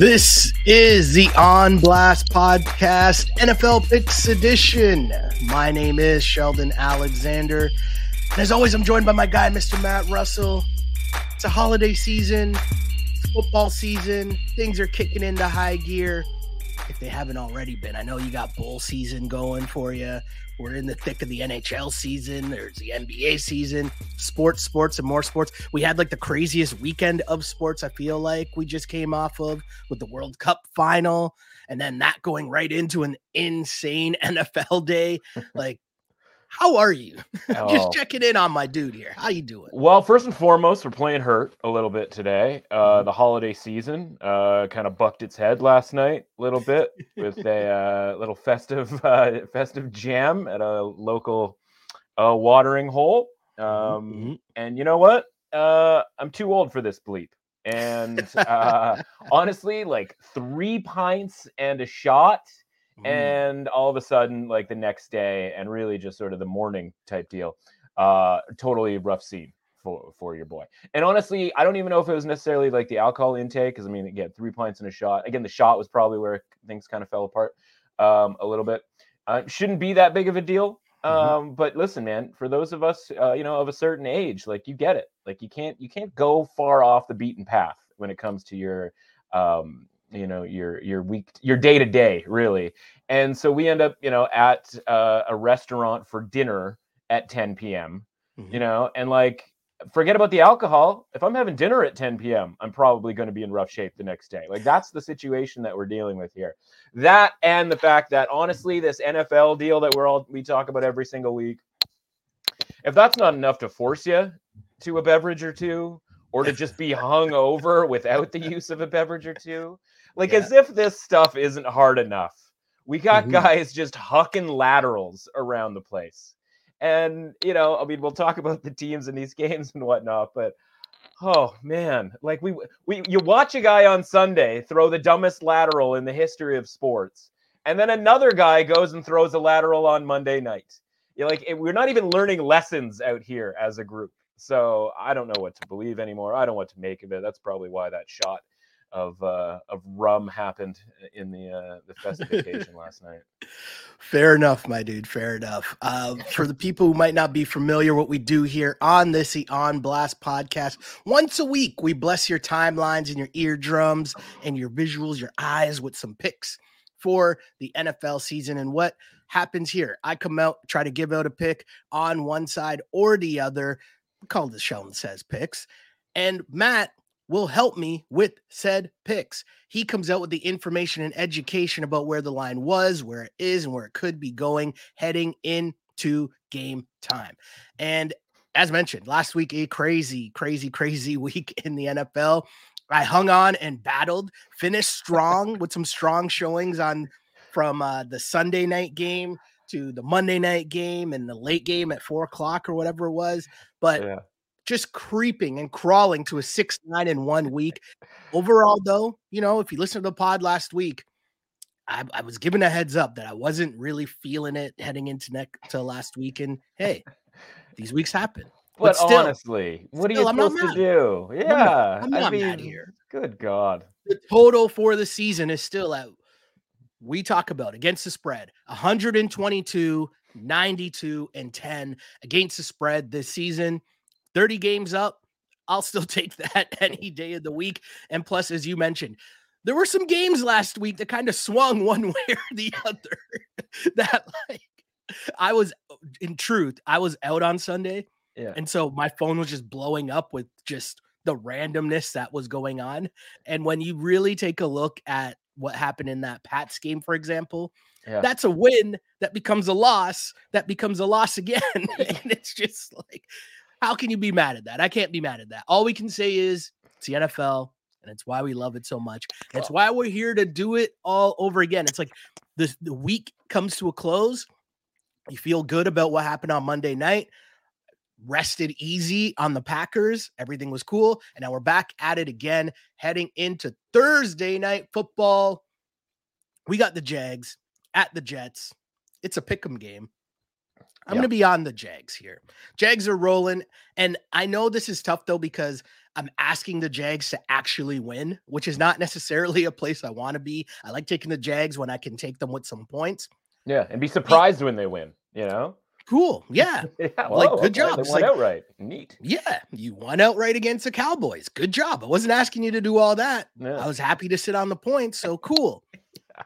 This is the On Blast Podcast NFL Picks Edition. My name is Sheldon Alexander. And as always, I'm joined by my guy, Mr. Matt Russell. It's a holiday season, football season. Things are kicking into high gear they haven't already been. I know you got bowl season going for you. We're in the thick of the NHL season. There's the NBA season, sports, sports, and more sports. We had like the craziest weekend of sports, I feel like we just came off of with the World Cup final and then that going right into an insane NFL day. Like, how are you? Oh. just checking in on my dude here. How you doing? Well, first and foremost, we're playing hurt a little bit today. Uh, Mhm. the holiday season uh, kind of bucked its head last night a little bit with a uh, little festive uh, festive jam at a local uh, watering hole. Um, Mhm. And you know what? Uh, I'm too old for this bleep. And uh, honestly, like three pints and a shot Mm. and all of a sudden like the next day and really just sort of the morning type deal uh totally rough scene for for your boy and honestly i don't even know if it was necessarily like the alcohol intake because i mean again three pints and a shot again the shot was probably where things kind of fell apart um a little bit uh, shouldn't be that big of a deal Mhm. um but listen man for those of us uh, you know of a certain age like you get it like you can't you can't go far off the beaten path when it comes to your um you know your your week your day to day really. And so we end up you know at uh, a restaurant for dinner at 10 p.m Mhm. you know and like forget about the alcohol. If i'm having dinner at 10 p.m i'm probably going to be in rough shape the next day. Like that's the situation that we're dealing with here. That and the fact that honestly this nfl deal that we're all we talk about every single week if that's not enough to force you to a beverage or two or to just be hung over without the use of a beverage or two like Yeah. as if this stuff isn't hard enough. We got Mhm. guys just hucking laterals around the place. And you know i mean we'll talk about the teams in these games and whatnot but oh man like we we you watch a guy on sunday throw the dumbest lateral in the history of sports and then another guy goes and throws a lateral on monday night. You're like it- we're not even learning lessons out here as a group. So i don't know what to believe anymore. I don't know what to make of it. That's probably why that shot of uh of rum happened in the uh the festive occasion last night Fair enough, my dude. Fair enough. Uh, for the people who might not be familiar, what we do here on this the On Blast podcast, once a week, we bless your timelines and your eardrums and your visuals, your eyes with some picks for the NFL season. And what happens here? I come out, try to give out a pick on one side or the other. We call this Sheldon Says Picks. And Matt will help me with said picks he comes out with the information and education about where the line was, where it is, and where it could be going heading into game time. And as mentioned, last week, a crazy, crazy, crazy week in the NFL. I hung on and battled, finished strong with some strong showings on from uh, the Sunday night game to the Monday night game and the late game at four o'clock or whatever it was. But yeah just creeping and crawling to a six nine in one week. Overall, though, you know, if you listen to the pod last week, I, I was given a heads up that I wasn't really feeling it heading into next to last week. And hey, these weeks happen. but, still- honestly what are you I'm supposed to do yeah I'm i not mean mad here. good god The total for the season is still at we talk about against the spread 122, 92, and 10 against the spread this season. 30 games up. I'll still take that any day of the week. And plus, as you mentioned, there were some games last week that kind of swung one way or the other. that like I was uh, in truth, I was out on Sunday. yeah And so my phone was just blowing up with just the randomness that was going on. And when you really take a look at what happened in that Pats game, for example, yeah that's a win that becomes a loss, that becomes a loss again. and it's just like, how can you be mad at that? I can't be mad at that. All we can say is it's the NFL, and it's why we love it so much. It's why we're here to do it all over again. It's like the, the week comes to a close. You feel good about what happened on Monday night rested easy on the Packers. Everything was cool. And now we're back at it again, heading into Thursday night football. We got the Jags at the Jets. It's a pick 'em game. I'm going to be on the Jags here. Jags are rolling. And I know this is tough though, because I'm asking the Jags to actually win, which is not necessarily a place I want to be. I like taking the Jags when I can take them with some points. Yeah. And be surprised when they win, you know? Cool. Yeah. yeah like, good okay. job. They It's won like- outright. Neat. Yeah. You won outright against the Cowboys. Good job. I wasn't asking you to do all that. Yeah. I was happy to sit on the points. So cool.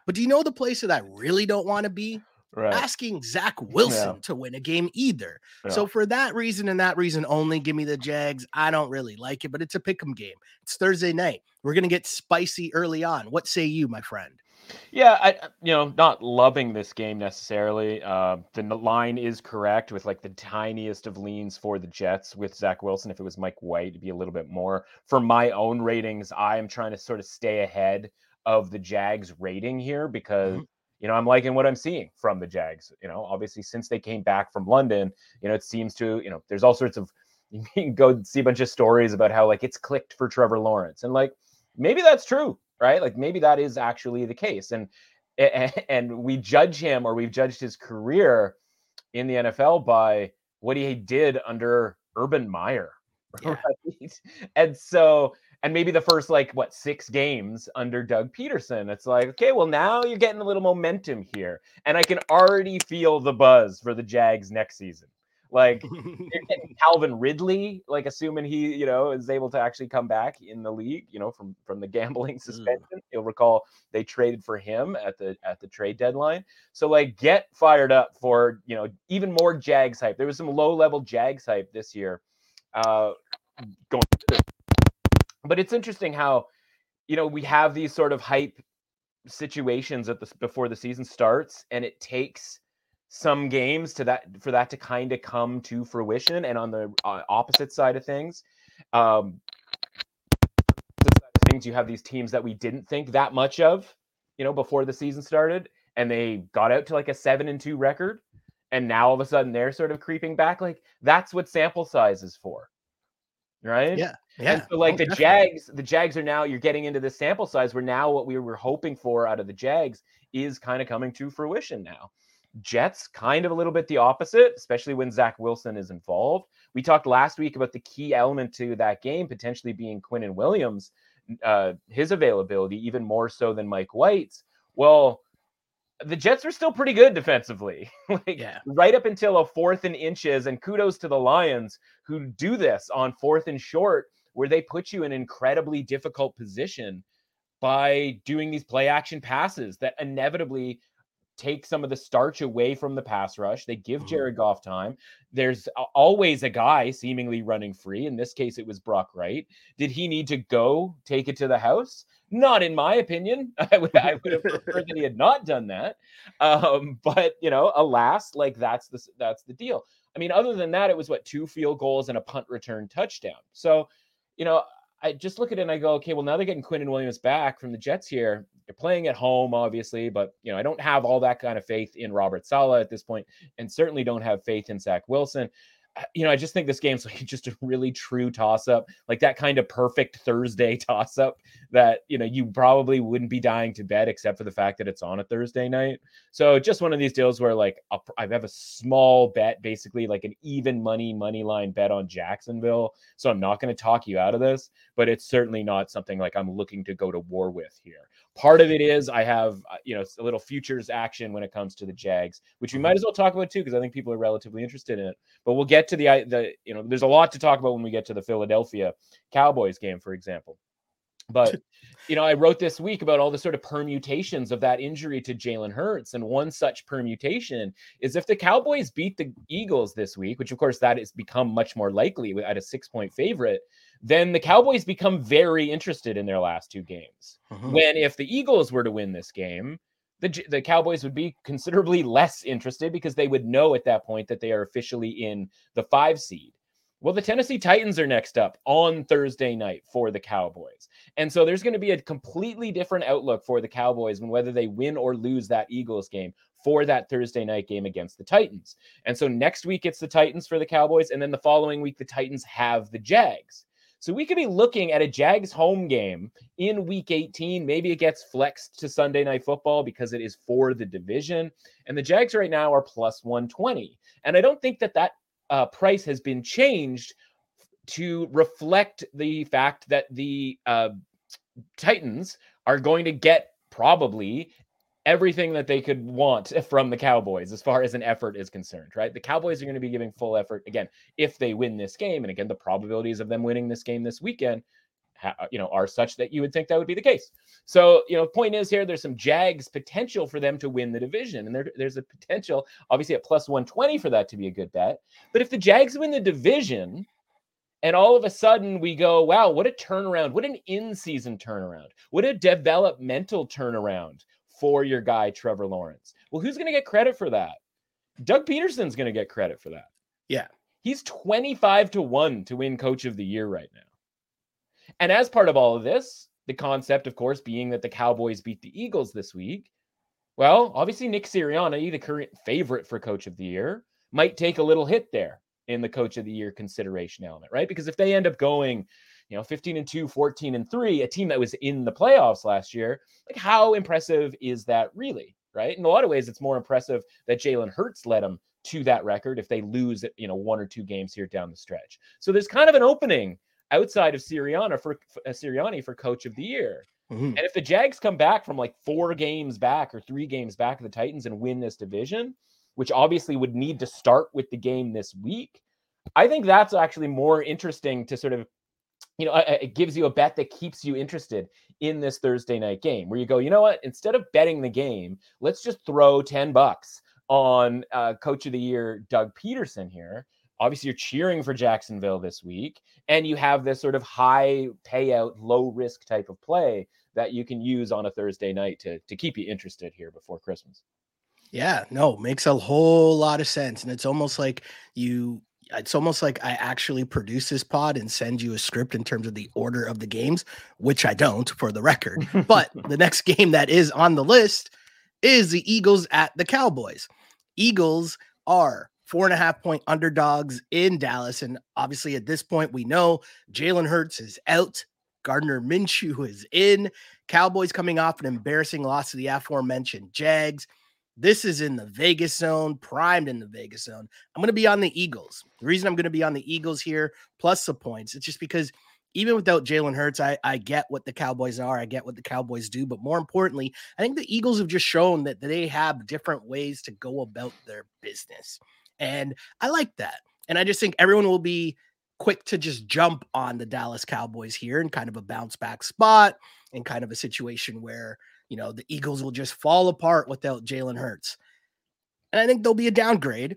But do you know the place that I really don't want to be? Right. Asking Zach Wilson to win a game either. So for that reason and that reason only, give me the Jags. I don't really like it, but it's a pick'em game. It's Thursday night. We're gonna get spicy early on. What say you, my friend? Yeah, I I- you know not loving this game necessarily. Uh, the line is correct with like the tiniest of leans for the Jets with Zach Wilson. If it was Mike White, it'd be a little bit more. For my own ratings, I am trying to sort of stay ahead of the Jags rating here because Mhm. You know I'm liking what I'm seeing from the Jags. You know, obviously since they came back from London, you know it seems to you know there's all sorts of you can go see a bunch of stories about how like it's clicked for Trevor Lawrence and like maybe that's true right? Like maybe that is actually the case. And and we judge him or we've judged his career in the NFL by what he did under Urban Meyer. Yeah. Right? And so and maybe the first like what six games under Doug Pederson. It's like, okay, well now you're getting a little momentum here. And I can already feel the buzz for the Jags next season. Like Calvin Ridley, like assuming he, you know, is able to actually come back in the league, you know, from from the gambling suspension. You'll recall they traded for him at the at the trade deadline. So like get fired up for, you know, even more Jags hype. There was some low level Jags hype this year. Uh going but it's interesting how you know we have these sort of hype situations at the before the season starts and it takes some games to that for that to kind of come to fruition and on the uh, opposite side of things um things you have these teams that we didn't think that much of you know before the season started and they got out to like a 7 and 2 record and now all of a sudden they're sort of creeping back like that's what sample size is for right Yeah. Yeah. and so like Oh, the definitely. Jags, the Jags are now you're getting into this sample size where now what we were hoping for out of the Jags is kind of coming to fruition now. Jets kind of a little bit the opposite, especially when Zach Wilson is involved. We talked last week about the key element to that game potentially being Quinnen Williams, uh, his availability even more so than Mike White's. Well, the Jets are still pretty good defensively. like Yeah. right up until a fourth and inches, and kudos to the Lions who do this on fourth and short, where they put you in an incredibly difficult position by doing these play action passes that inevitably take some of the starch away from the pass rush. They give Mhm. Jared Goff time. There's always a guy seemingly running free. In this case, it was Brock Wright. Did he need to go take it to the house? Not in my opinion. I would, I would have preferred that he had not done that. Um, but you know, alas, like that's the that's the deal. I mean, other than that, it was what two field goals and a punt return touchdown. So, you know, I just look at it and I go, okay, well, now they're getting Quinnen Williams back from the Jets here. They're playing at home, obviously, but you know, I don't have all that kind of faith in Robert Saleh at this point, and certainly don't have faith in Zach Wilson. Uh, You know, I just think this game's like just a really true toss up, like that kind of perfect Thursday toss up that you know you probably wouldn't be dying to bet except for the fact that it's on a Thursday night. So just one of these deals where like I have a small bet, basically like an even money money line bet on Jacksonville. So I'm not going to talk you out of this, but it's certainly not something like I'm looking to go to war with here. Part of it is I have uh, you know a little futures action when it comes to the Jags, which we might as well talk about too because I think people are relatively interested in it. But we'll get to the i- the you know there's a lot to talk about when we get to the Philadelphia Cowboys game, for example. But you know, I wrote this week about all the sort of permutations of that injury to Jalen Hurts, and one such permutation is if the Cowboys beat the Eagles this week, which of course that has become much more likely at a six point favorite, then the Cowboys become very interested in their last two games. Mhm. When if the Eagles were to win this game, the the Cowboys would be considerably less interested because they would know at that point that they are officially in the five seed. Well, the Tennessee Titans are next up on Thursday night for the Cowboys. And so there's going to be a completely different outlook for the Cowboys when whether they win or lose that Eagles game for that Thursday night game against the Titans. And so next week it's the Titans for the Cowboys and then the following week the Titans have the Jags. So we could be looking at a Jags home game in week 18. Maybe it gets flexed to Sunday night football because it is for the division. And the Jags right now are plus 120. And I don't think that that uh, price has been changed to reflect the fact that the uh, Titans are going to get probably everything that they could want from the Cowboys as far as an effort is concerned, right? The Cowboys are going to be giving full effort again if they win this game. And again, the probabilities of them winning this game this weekend, Uh, you know, are such that you would think that would be the case. So, you know, point is here, there's some Jags potential for them to win the division. And there, there's a potential, obviously, at plus 120 for that to be a good bet. But if the Jags win the division, and all of a sudden we go, wow, what a turnaround. What an in season turnaround. What a developmental turnaround for your guy, Trevor Lawrence. Well, who's going to get credit for that? Doug Pederson's going to get credit for that. Yeah. He's 25 to 1 to win coach of the year right now. And as part of all of this, the concept, of course, being that the Cowboys beat the Eagles this week. Well, obviously, Nick Sirianni, the current favorite for coach of the year, might take a little hit there in the coach of the year consideration element, right? Because if they end up going, you know, 15 and 2, 14 and 3, a team that was in the playoffs last year, like how impressive is that really, right? In a lot of ways, it's more impressive that Jalen Hurts led them to that record if they lose, you know, one or two games here down the stretch. So there's kind of an opening outside of Sirianni for uh, Sirianni for coach of the year. Mm-hmm. And if the Jags come back from like four games back or three games back of the Titans and win this division, which obviously would need to start with the game this week, I think that's actually more interesting to sort of, you know, it gives you a bet that keeps you interested in this Thursday night game where you go, you know what, instead of betting the game, let's just throw 10 bucks on uh, coach of the year, Doug Pederson here. Obviously, you're cheering for Jacksonville this week, and you have this sort of high payout, low risk type of play that you can use on a Thursday night to, to keep you interested here before Christmas. Yeah, no, makes a whole lot of sense. And it's almost like you it's almost like I actually produce this pod and send you a script in terms of the order of the games, which I don't for the record. but the next game that is on the list is the Eagles at the Cowboys. Eagles are four and a half point underdogs in Dallas. And obviously, at this point, we know Jalen Hurts is out. Gardner Minshew is in. Cowboys coming off an embarrassing loss to the aforementioned Jags. This is in the Vegas zone, primed in the Vegas zone. I'm going to be on the Eagles. The reason I'm going to be on the Eagles here, plus the points, it's just because even without Jalen Hurts, I, I get what the Cowboys are. I get what the Cowboys do. But more importantly, I think the Eagles have just shown that they have different ways to go about their business. And I like that. And I just think everyone will be quick to just jump on the Dallas Cowboys here in kind of a bounce back spot and kind of a situation where you know, the Eagles will just fall apart without Jalen Hurts. And I think there'll be a downgrade,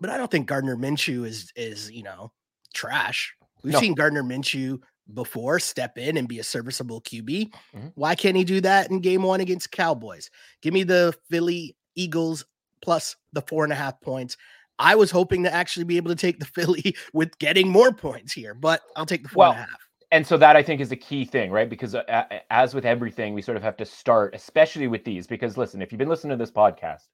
but I don't think Gardner Minshew is is, you know, trash. We've no. seen Gardner Minshew before step in and be a serviceable QB. Mm-hmm. Why can't he do that in game one against Cowboys? Give me the Philly Eagles plus the four and a half points. I was hoping to actually be able to take the Philly with getting more points here, but I'll take the four well, and a half and so that I think is a key thing, right? Because uh, as with everything, we sort of have to start, especially with these. Because listen, if you've been listening to this podcast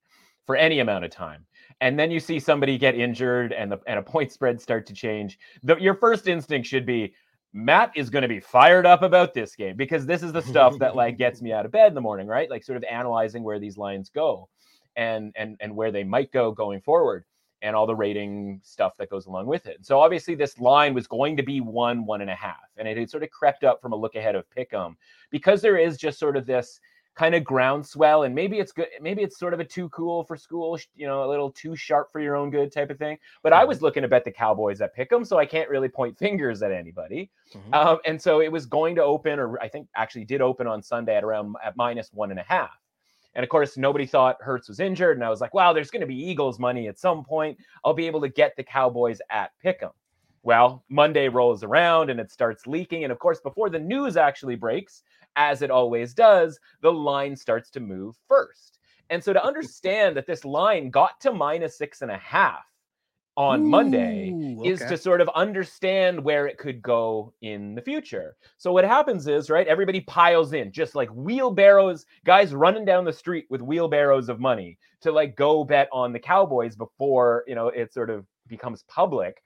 for any amount of time, and then you see somebody get injured and the and a point spread start to change, the, your first instinct should be Matt is going to be fired up about this game because this is the stuff that like gets me out of bed in the morning, right? Like sort of analyzing where these lines go and and and where they might go going forward and all the rating stuff that goes along with it. So obviously this line was going to be one, one and a half, and it had sort of crept up from a look ahead of Pick'em because there is just sort of this kind of groundswell, and maybe it's good, maybe it's sort of a too cool for school, you know, a little too sharp for your own good type of thing. But I was mm-hmm. looking to bet the Cowboys at Pick'em, so I can't really point fingers at anybody. Mm-hmm. Um, and so it was going to open, or I think actually did open on Sunday at around at minus one and a half. And of course, nobody thought Hurts was injured. And I was like, wow, there's going to be Eagles money at some point. I'll be able to get the Cowboys at Pick'em. Well, Monday rolls around and it starts leaking. And of course, before the news actually breaks, as it always does, the line starts to move first. And so to understand that this line got to minus six and a half on Ooh, Monday okay. is to sort of understand where it could go in the future. So what happens is, right, everybody piles in just like wheelbarrows, guys running down the street with wheelbarrows of money to like go bet on the Cowboys before, you know, it sort of becomes public.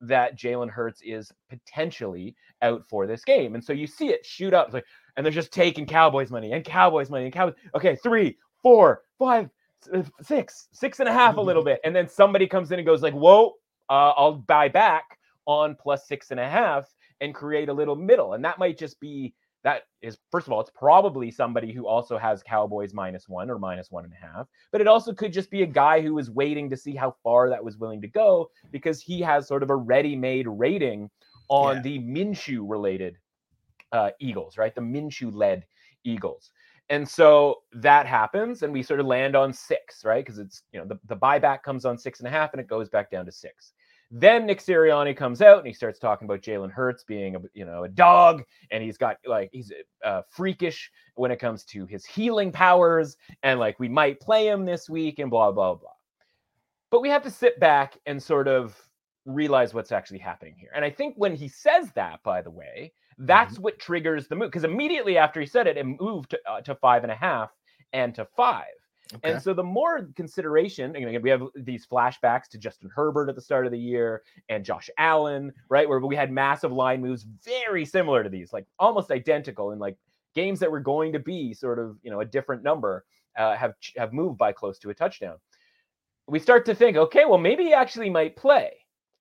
that Jalen Hurts is potentially out for this game. And so you see it shoot up like, and they're just taking Cowboys money and Cowboys money and Cowboys. Okay, three, four, five, six, six and a half, a little bit. And then somebody comes in and goes like, whoa, uh, I'll buy back on plus six and a half and create a little middle. And that might just be that is first of all, it's probably somebody who also has Cowboys minus one or minus one and a half, but it also could just be a guy who is waiting to see how far that was willing to go because he has sort of a ready-made rating on yeah. the Minshew related uh, Eagles, right? The Minshew led Eagles. And so that happens, and we sort of land on six, right? Because it's you know the, the buyback comes on six and a half and it goes back down to six. Then Nick Sirianni comes out and he starts talking about Jalen Hurts being a you know a dog, and he's got like he's uh, freakish when it comes to his healing powers, and like we might play him this week, and blah blah blah. But we have to sit back and sort of realize what's actually happening here. And I think when he says that, by the way, that's mm-hmm. what triggers the move because immediately after he said it, it moved to, uh, to five and a half and to five. Okay. And so the more consideration, again, we have these flashbacks to Justin Herbert at the start of the year and Josh Allen, right? Where we had massive line moves very similar to these, like almost identical in like games that were going to be sort of, you know, a different number uh, have have moved by close to a touchdown. We start to think, okay, well, maybe he actually might play.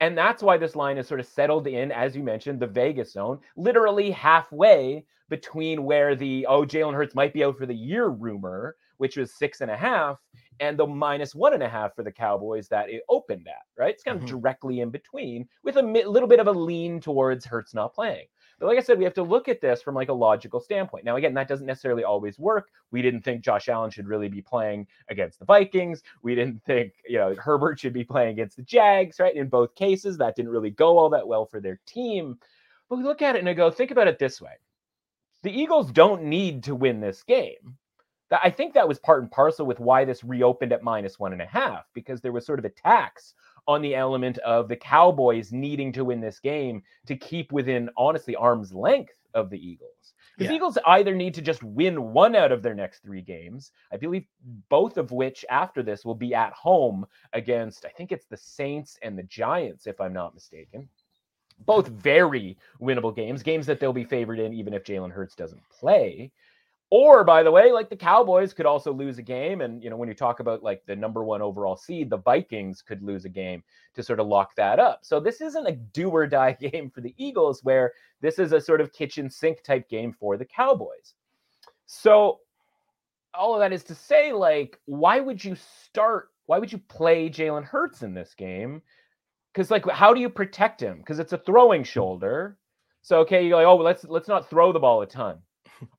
And that's why this line is sort of settled in, as you mentioned, the Vegas zone, literally halfway between where the, oh, Jalen Hurts might be out for the year rumor which was six and a half, and the minus one and a half for the Cowboys that it opened at, right? It's kind of mm-hmm. directly in between with a mi- little bit of a lean towards Hurts not playing. But like I said, we have to look at this from like a logical standpoint. Now, again, that doesn't necessarily always work. We didn't think Josh Allen should really be playing against the Vikings. We didn't think, you know, Herbert should be playing against the Jags, right? In both cases, that didn't really go all that well for their team. But we look at it and I go, think about it this way. The Eagles don't need to win this game. I think that was part and parcel with why this reopened at minus one and a half, because there was sort of a tax on the element of the Cowboys needing to win this game to keep within, honestly, arm's length of the Eagles. The yeah. Eagles either need to just win one out of their next three games, I believe both of which after this will be at home against, I think it's the Saints and the Giants, if I'm not mistaken. Both very winnable games, games that they'll be favored in, even if Jalen Hurts doesn't play. Or, by the way, like the Cowboys could also lose a game. And, you know, when you talk about like the number one overall seed, the Vikings could lose a game to sort of lock that up. So this isn't a do or die game for the Eagles, where this is a sort of kitchen sink type game for the Cowboys. So, all of that is to say, like, why would you start? Why would you play Jalen Hurts in this game? Because, like, how do you protect him? Because it's a throwing shoulder. So, okay, you're like, oh, well, let's let's not throw the ball a ton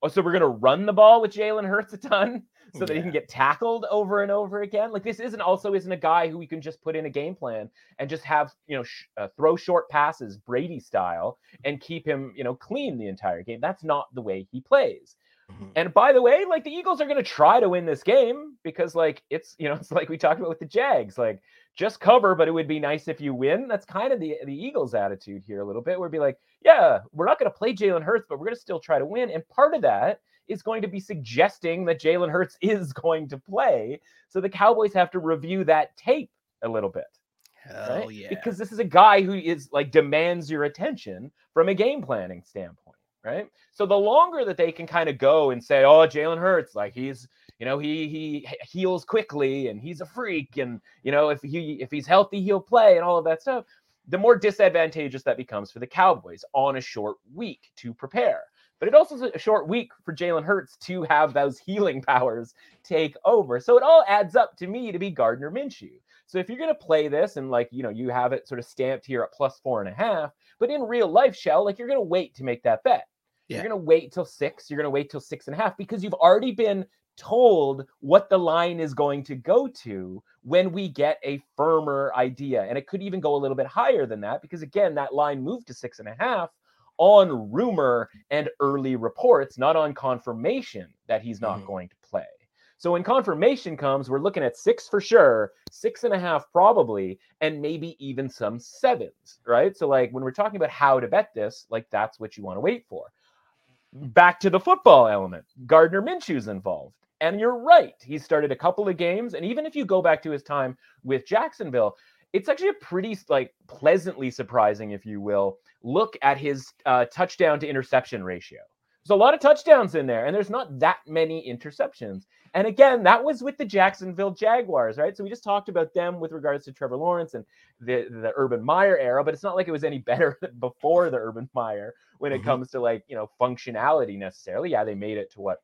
oh, so we're gonna run the ball with Jalen Hurts a ton so that he can get tackled over and over again. Like this isn't also isn't a guy who we can just put in a game plan and just have you know sh- uh, throw short passes Brady style and keep him you know clean the entire game. That's not the way he plays. Mm-hmm. And by the way, like the Eagles are going to try to win this game because like it's you know it's like we talked about with the Jags, like just cover, but it would be nice if you win. That's kind of the the Eagles' attitude here a little bit. We'd be like, yeah, we're not going to play Jalen Hurts, but we're going to still try to win. And part of that is going to be suggesting that Jalen Hurts is going to play. So the Cowboys have to review that tape a little bit. Hell right? yeah. Because this is a guy who is like demands your attention from a game planning standpoint, right? So the longer that they can kind of go and say, oh, Jalen Hurts, like he's you know he he heals quickly and he's a freak and you know if he if he's healthy he'll play and all of that stuff the more disadvantageous that becomes for the cowboys on a short week to prepare but it also is a short week for Jalen Hurts to have those healing powers take over. So it all adds up to me to be Gardner Minshew. So if you're going to play this and like, you know, you have it sort of stamped here at plus four and a half, but in real life, Shell, like you're going to wait to make that bet. Yeah. You're going to wait till six. You're going to wait till six and a half because you've already been told what the line is going to go to when we get a firmer idea. And it could even go a little bit higher than that because, again, that line moved to six and a half on rumor and early reports, not on confirmation that he's not mm-hmm. going to play. So when confirmation comes, we're looking at six for sure, six and a half probably, and maybe even some sevens, right? So like when we're talking about how to bet this, like that's what you want to wait for. Back to the football element, Gardner Minshew's involved. And you're right. He started a couple of games. And even if you go back to his time with Jacksonville, it's actually a pretty like pleasantly surprising, if you will, look at his uh, touchdown to interception ratio. There's a lot of touchdowns in there, and there's not that many interceptions. And again, that was with the Jacksonville Jaguars, right? So we just talked about them with regards to Trevor Lawrence and the the Urban Meyer era, but it's not like it was any better before the Urban Meyer when it mm-hmm. comes to like you know functionality necessarily. Yeah, they made it to what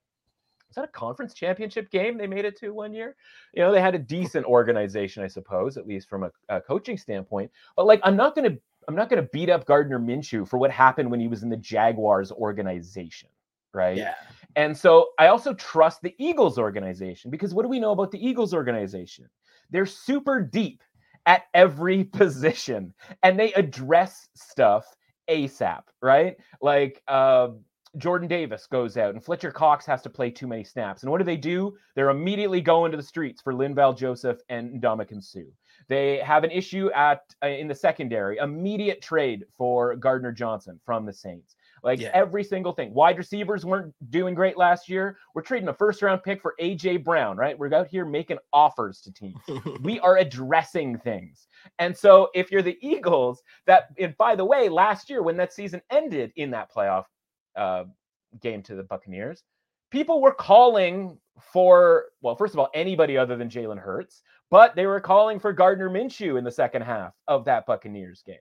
is that a conference championship game they made it to one year? You know, they had a decent organization, I suppose, at least from a, a coaching standpoint. But like, I'm not gonna I'm not going to beat up Gardner Minshew for what happened when he was in the Jaguars organization, right? Yeah. And so I also trust the Eagles organization because what do we know about the Eagles organization? They're super deep at every position and they address stuff ASAP, right? Like uh, Jordan Davis goes out and Fletcher Cox has to play too many snaps. And what do they do? They're immediately going to the streets for Linval Joseph and Ndamukong Suh. They have an issue at uh, in the secondary, immediate trade for Gardner Johnson from the Saints. Like yeah. every single thing. Wide receivers weren't doing great last year. We're trading a first round pick for AJ Brown, right? We're out here making offers to teams. we are addressing things. And so if you're the Eagles, that and by the way, last year when that season ended in that playoff uh, game to the Buccaneers, people were calling for well, first of all, anybody other than Jalen Hurts, but they were calling for Gardner Minshew in the second half of that Buccaneers game.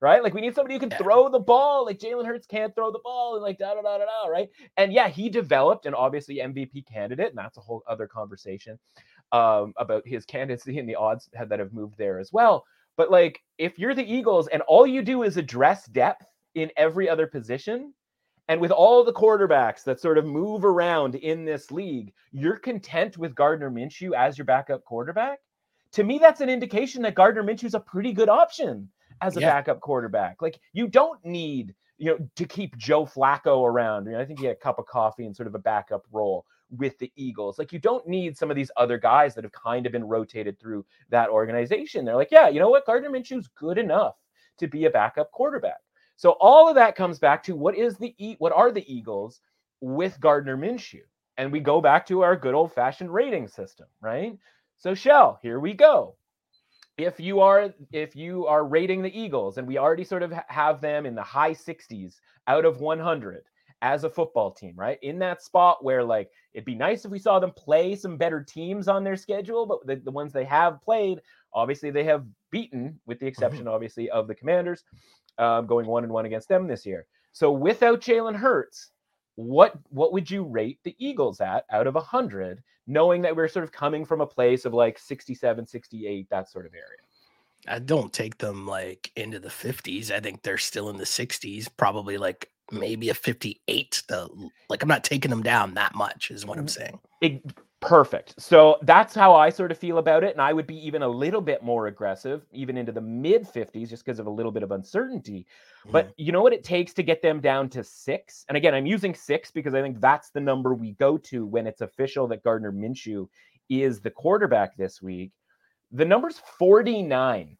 Right? Like we need somebody who can yeah. throw the ball. Like Jalen Hurts can't throw the ball and like da da da da da. Right? And yeah, he developed an obviously MVP candidate, and that's a whole other conversation um, about his candidacy and the odds that have moved there as well. But like, if you're the Eagles and all you do is address depth in every other position, and with all the quarterbacks that sort of move around in this league, you're content with Gardner Minshew as your backup quarterback. To me, that's an indication that Gardner Minshew is a pretty good option as a yeah. backup quarterback. Like you don't need, you know, to keep Joe Flacco around. You know, I think he had a cup of coffee and sort of a backup role with the Eagles. Like you don't need some of these other guys that have kind of been rotated through that organization. They're like, yeah, you know what? Gardner Minshew's good enough to be a backup quarterback. So all of that comes back to what is the e, what are the Eagles with Gardner Minshew? And we go back to our good old-fashioned rating system, right? So Shell, here we go. If you are if you are rating the Eagles and we already sort of have them in the high 60s out of 100 as a football team, right? In that spot where like it'd be nice if we saw them play some better teams on their schedule, but the, the ones they have played, obviously they have beaten, with the mm-hmm. exception, obviously, of the commanders um, going one and one against them this year. So without Jalen Hurts, what what would you rate the Eagles at out of 100, knowing that we're sort of coming from a place of like 67, 68, that sort of area? I don't take them like into the 50s. I think they're still in the 60s, probably like maybe a 58. The like I'm not taking them down that much is what I'm saying. It, Perfect. So that's how I sort of feel about it. And I would be even a little bit more aggressive, even into the mid 50s, just because of a little bit of uncertainty. Mm. But you know what it takes to get them down to six? And again, I'm using six because I think that's the number we go to when it's official that Gardner Minshew is the quarterback this week. The number's 49.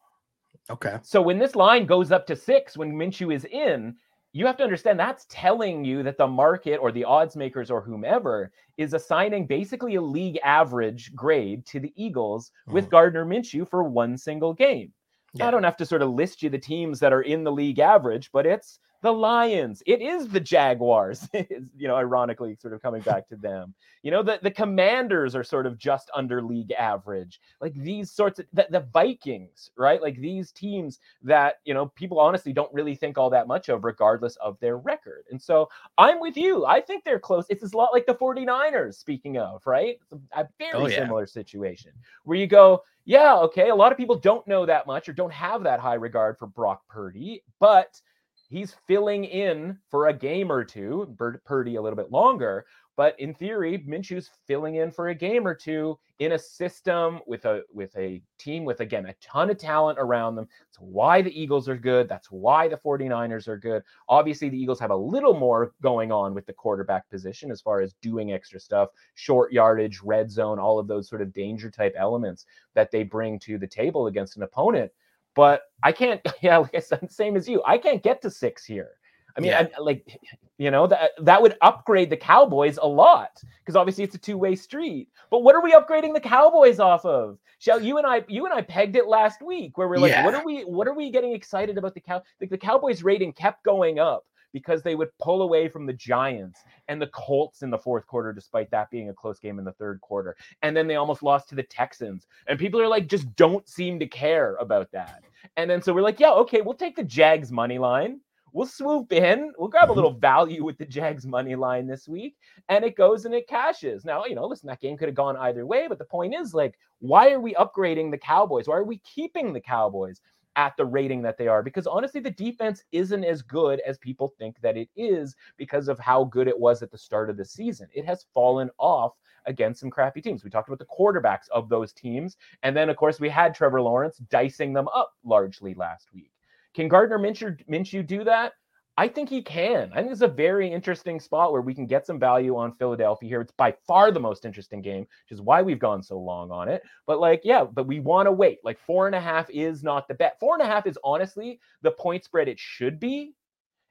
Okay. So when this line goes up to six, when Minshew is in, you have to understand that's telling you that the market or the odds makers or whomever is assigning basically a league average grade to the Eagles mm. with Gardner Minshew for one single game. Yeah. I don't have to sort of list you the teams that are in the league average, but it's the Lions. It is the Jaguars. you know, ironically, sort of coming back to them. You know, the, the Commanders are sort of just under league average. Like these sorts of the, the Vikings, right? Like these teams that, you know, people honestly don't really think all that much of, regardless of their record. And so I'm with you. I think they're close. It's a lot like the 49ers, speaking of, right? A, a very oh, yeah. similar situation where you go, yeah, okay, a lot of people don't know that much or don't have that high regard for Brock Purdy, but he's filling in for a game or two, Purdy a little bit longer. But in theory, Minshew's filling in for a game or two in a system with a with a team with again a ton of talent around them. That's why the Eagles are good. That's why the 49ers are good. Obviously, the Eagles have a little more going on with the quarterback position as far as doing extra stuff, short yardage, red zone, all of those sort of danger type elements that they bring to the table against an opponent. But I can't, yeah, like I said, same as you. I can't get to six here. I mean, yeah. I, like You know, that that would upgrade the Cowboys a lot because obviously it's a two-way street. But what are we upgrading the Cowboys off of? Shell you and I you and I pegged it last week where we're like, Yeah. what are we what are we getting excited about the cow like the Cowboys rating kept going up because they would pull away from the Giants and the Colts in the fourth quarter, despite that being a close game in the third quarter. And then they almost lost to the Texans. And people are like, just don't seem to care about that. And then so we're like, yeah, okay, we'll take the Jags money line. We'll swoop in. We'll grab a Mhm. little value with the Jags money line this week, and it goes and it cashes. Now, you know, listen, that game could have gone either way, but the point is, like, why are we upgrading the Cowboys? Why are we keeping the Cowboys at the rating that they are? Because honestly, the defense isn't as good as people think that it is because of how good it was at the start of the season. It has fallen off against some crappy teams. We talked about the quarterbacks of those teams. And then, of course, we had Trevor Lawrence dicing them up largely last week. Can Gardner Minshew, Minshew do that? I think he can. I think it's a very interesting spot where we can get some value on Philadelphia here. It's by far the most interesting game, which is why we've gone so long on it. But like, yeah, but we want to wait. Like four and a half is not the bet. Four and a half is honestly the point spread it should be.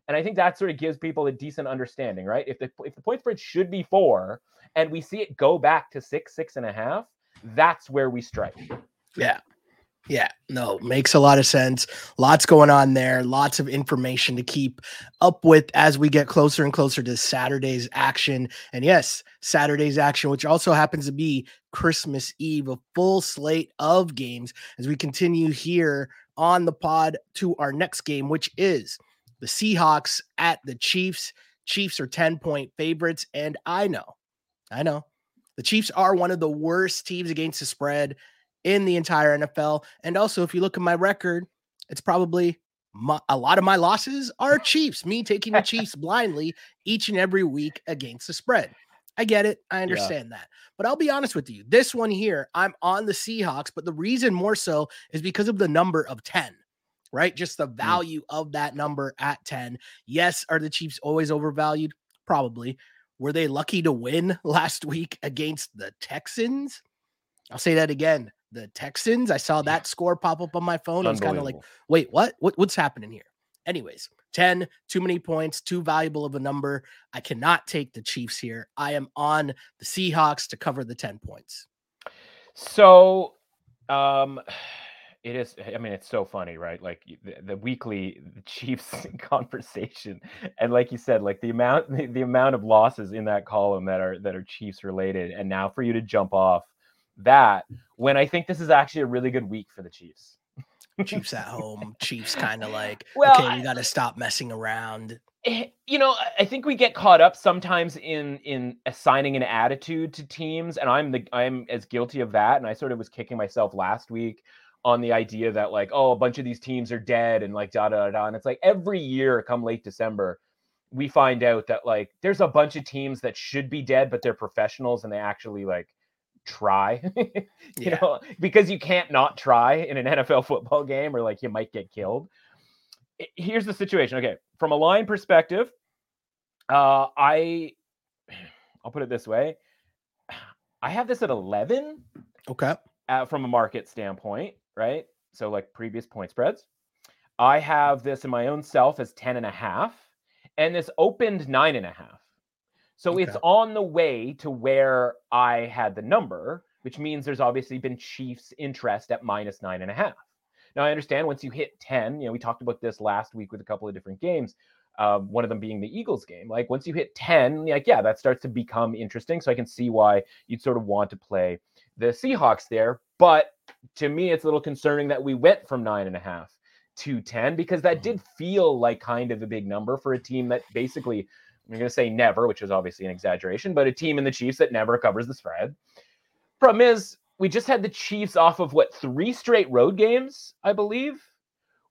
And I think that sort of gives people a decent understanding, right? If the if the point spread should be four and we see it go back to six, six and a half, that's where we strike. Yeah. Yeah, no, makes a lot of sense. Lots going on there, lots of information to keep up with as we get closer and closer to Saturday's action. And yes, Saturday's action, which also happens to be Christmas Eve, a full slate of games as we continue here on the pod to our next game, which is the Seahawks at the Chiefs. Chiefs are 10 point favorites. And I know, I know the Chiefs are one of the worst teams against the spread in the entire NFL. And also, if you look at my record, it's probably my, a lot of my losses are Chiefs, me taking the Chiefs blindly each and every week against the spread. I get it. I understand that. But I'll be honest with you. This one here, I'm on the Seahawks, but the reason more so is because of the number of 10, right? Just the mm. value of that number at 10. Yes, are the Chiefs always overvalued? Probably. Were they lucky to win last week against the Texans? I'll say that again. The Texans. I saw that score pop up on my phone. I was kind of like, wait, what? what? What's happening here? Anyways, 10, too many points, too valuable of a number. I cannot take the Chiefs here. I am on the Seahawks to cover the 10 points. So, um, it is. I mean, it's so funny, right? Like the, the weekly Chiefs conversation, and like you said, like the amount the, the amount of losses in that column that are that are Chiefs related, and now for you to jump off that when I think this is actually a really good week for the Chiefs. Chiefs at home. Chiefs kind of like, Well, okay, we got to stop messing around. Eh, you know I- think we get caught up sometimes in in assigning an attitude to teams and i'm the i'm as guilty of that and i sort of was kicking myself last week on the idea that like oh a bunch of these teams are dead and like da da, da and it's like every year come late december we find out that like there's a bunch of teams that should be dead but they're professionals and they actually like try you Yeah. know because you can't not try in an nfl football game or like you might get killed here's the situation okay from a line perspective uh i i'll put it this way i have this at 11 Okay. uh, from a market standpoint right so like previous point spreads i have this in my own self as 10 and a half and this opened nine and a half so it's on the way to where i had the number which means there's obviously been chiefs interest at minus nine and a half. Now i understand once you hit 10 you know we talked about this last week with a couple of different games uh, one of them being the eagles game. Like once you hit 10 like yeah that starts to become interesting. So i can see why you'd sort of want to play the Seahawks there. But to me, it's a little concerning that we went from nine and a half to 10 because that did feel like kind of a big number for a team that basically, I'm going to say never, which is obviously an exaggeration, but a team in the Chiefs that never covers the spread. Problem is, we just had the Chiefs off of what, three straight road games, I believe,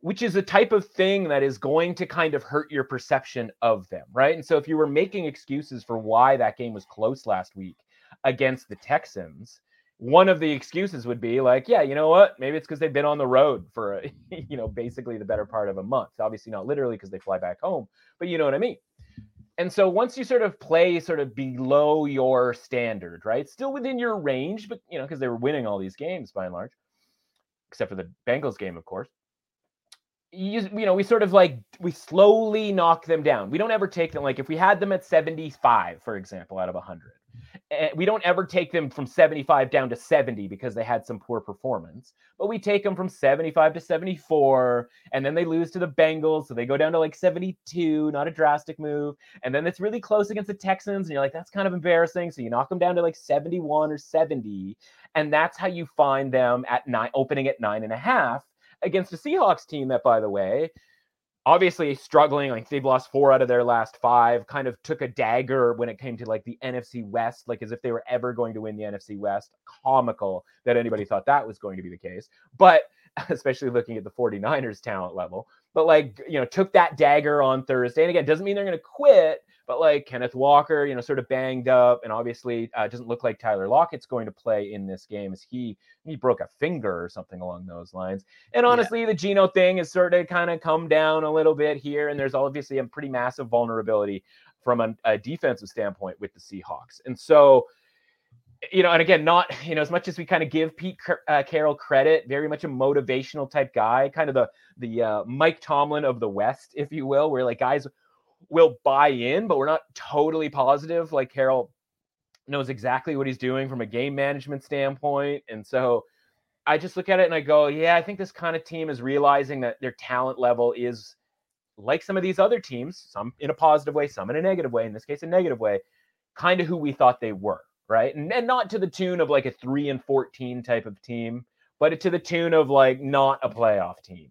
which is a type of thing that is going to kind of hurt your perception of them, right? And so if you were making excuses for why that game was close last week against the Texans, one of the excuses would be like, yeah, you know what? Maybe it's because they've been on the road for, a, you know, basically the better part of a month. Obviously, not literally because they fly back home, but you know what I mean. And so once you sort of play sort of below your standard, right? Still within your range, but you know, because they were winning all these games by and large, except for the Bengals game, of course. you, you know, we sort of like we slowly knock them down. We don't ever take them like if we had them at 75, for example, out of 100. Eh, we don't ever take them from 75 down to 70 because they had some poor performance, but we take them from 75 to 74, and then they lose to the Bengals, so they go down to like 72, not a drastic move, and then it's really close against the Texans, and you're like, that's kind of embarrassing. So you knock them down to like 71 or 70, and that's how you find them at nine, opening at nine and a half against a Seahawks team that, by the way, obviously struggling. Like they've lost four out of their last five, kind of took a dagger when it came to like the NFC West, like as if they were ever going to win the NFC West. Comical that anybody thought that was going to be the case. But especially looking at the 49ers talent level. But like, you know, took that dagger on Thursday. And again, doesn't mean they're going to quit, but like Kenneth Walker, you know, sort of banged up, and obviously uh, doesn't look like Tyler Lockett's going to play in this game as he he broke a finger or something along those lines. And honestly, yeah. the Geno thing has sort of kind of come down a little bit here, and there's obviously a pretty massive vulnerability from a, a defensive standpoint with the Seahawks, and so you know, and again, not you know, as much as we kind of give Pete uh, Carroll credit, very much a motivational type guy, kind of the the uh, Mike Tomlin of the West, if you will, where like guys will buy in, but we're not totally positive. Like Carroll knows exactly what he's doing from a game management standpoint. And so I just look at it and I go, yeah, I think this kind of team is realizing that their talent level is like some of these other teams, some in a positive way, some in a negative way, in this case, a negative way, kind of who we thought they were. Right. And, and not to the tune of like a three and 14 type of team, but to the tune of like not a playoff team.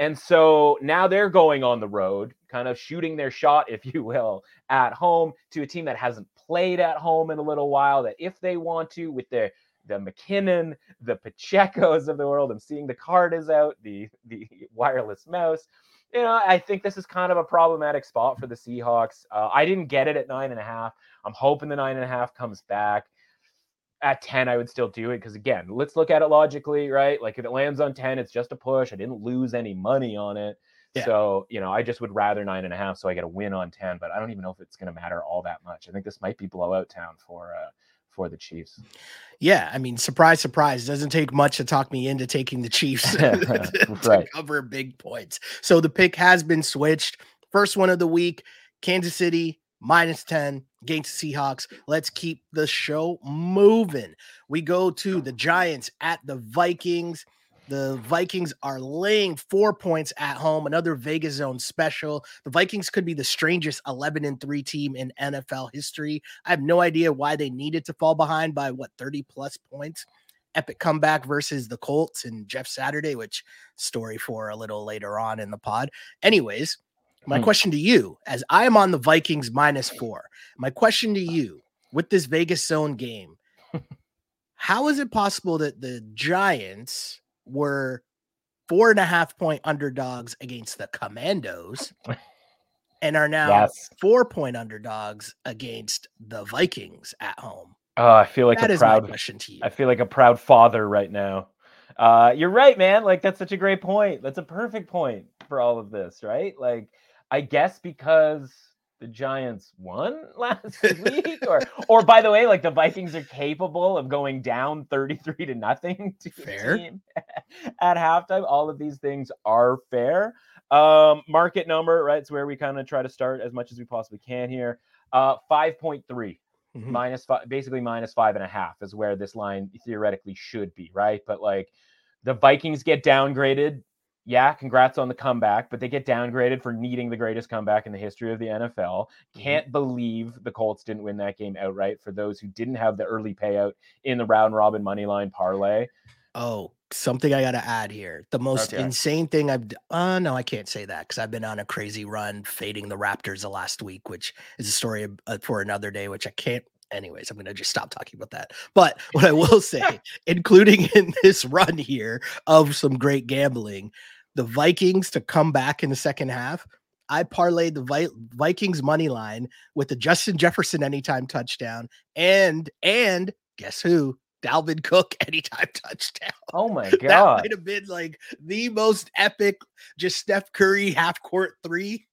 And so now they're going on the road, kind of shooting their shot, if you will, at home to a team that hasn't played at home in a little while. That if they want to, with their the McKinnon, the Pacheco's of the world, I'm seeing the card is out, the the wireless mouse. You know, I think this is kind of a problematic spot for the Seahawks. Uh, I didn't get it at nine and a half. I'm hoping the nine and a half comes back at 10 i would still do it because again let's look at it logically right like if it lands on 10 it's just a push i didn't lose any money on it yeah. so you know i just would rather nine and a half so i get a win on 10 but i don't even know if it's going to matter all that much i think this might be blowout town for uh for the chiefs yeah i mean surprise surprise doesn't take much to talk me into taking the chiefs to right. cover big points so the pick has been switched first one of the week kansas city minus 10 against the Seahawks. Let's keep the show moving. We go to the Giants at the Vikings. The Vikings are laying four points at home, another Vegas zone special. The Vikings could be the strangest 11 and 3 team in NFL history. I have no idea why they needed to fall behind by what 30 plus points. Epic comeback versus the Colts and Jeff Saturday, which story for a little later on in the pod. Anyways, my hmm. question to you, as I am on the Vikings minus four, my question to you with this Vegas zone game, how is it possible that the Giants were four and a half point underdogs against the Commandos and are now yes. four point underdogs against the Vikings at home? Oh, I feel like that a proud question to you. I feel like a proud father right now. Uh, you're right, man. Like that's such a great point. That's a perfect point for all of this, right? Like I guess because the Giants won last week, or or by the way, like the Vikings are capable of going down 33 to nothing to fair at halftime. All of these things are fair. Um, market number, right? It's where we kind of try to start as much as we possibly can here. Uh, 5.3 mm-hmm. minus five, basically minus five and a half is where this line theoretically should be, right? But like the Vikings get downgraded yeah, congrats on the comeback, but they get downgraded for needing the greatest comeback in the history of the NFL. Mm-hmm. Can't believe the Colts didn't win that game outright for those who didn't have the early payout in the round robin money line parlay. Oh, something I got to add here. The most okay. insane thing I've uh no, I can't say that cuz I've been on a crazy run fading the Raptors the last week, which is a story uh, for another day which I can't anyways, I'm going to just stop talking about that. But what I will say, including in this run here of some great gambling, the Vikings to come back in the second half. I parlayed the Vi- Vikings money line with the Justin Jefferson anytime touchdown and and guess who? Dalvin Cook anytime touchdown. Oh my god. that might have been like the most epic just Steph Curry half court 3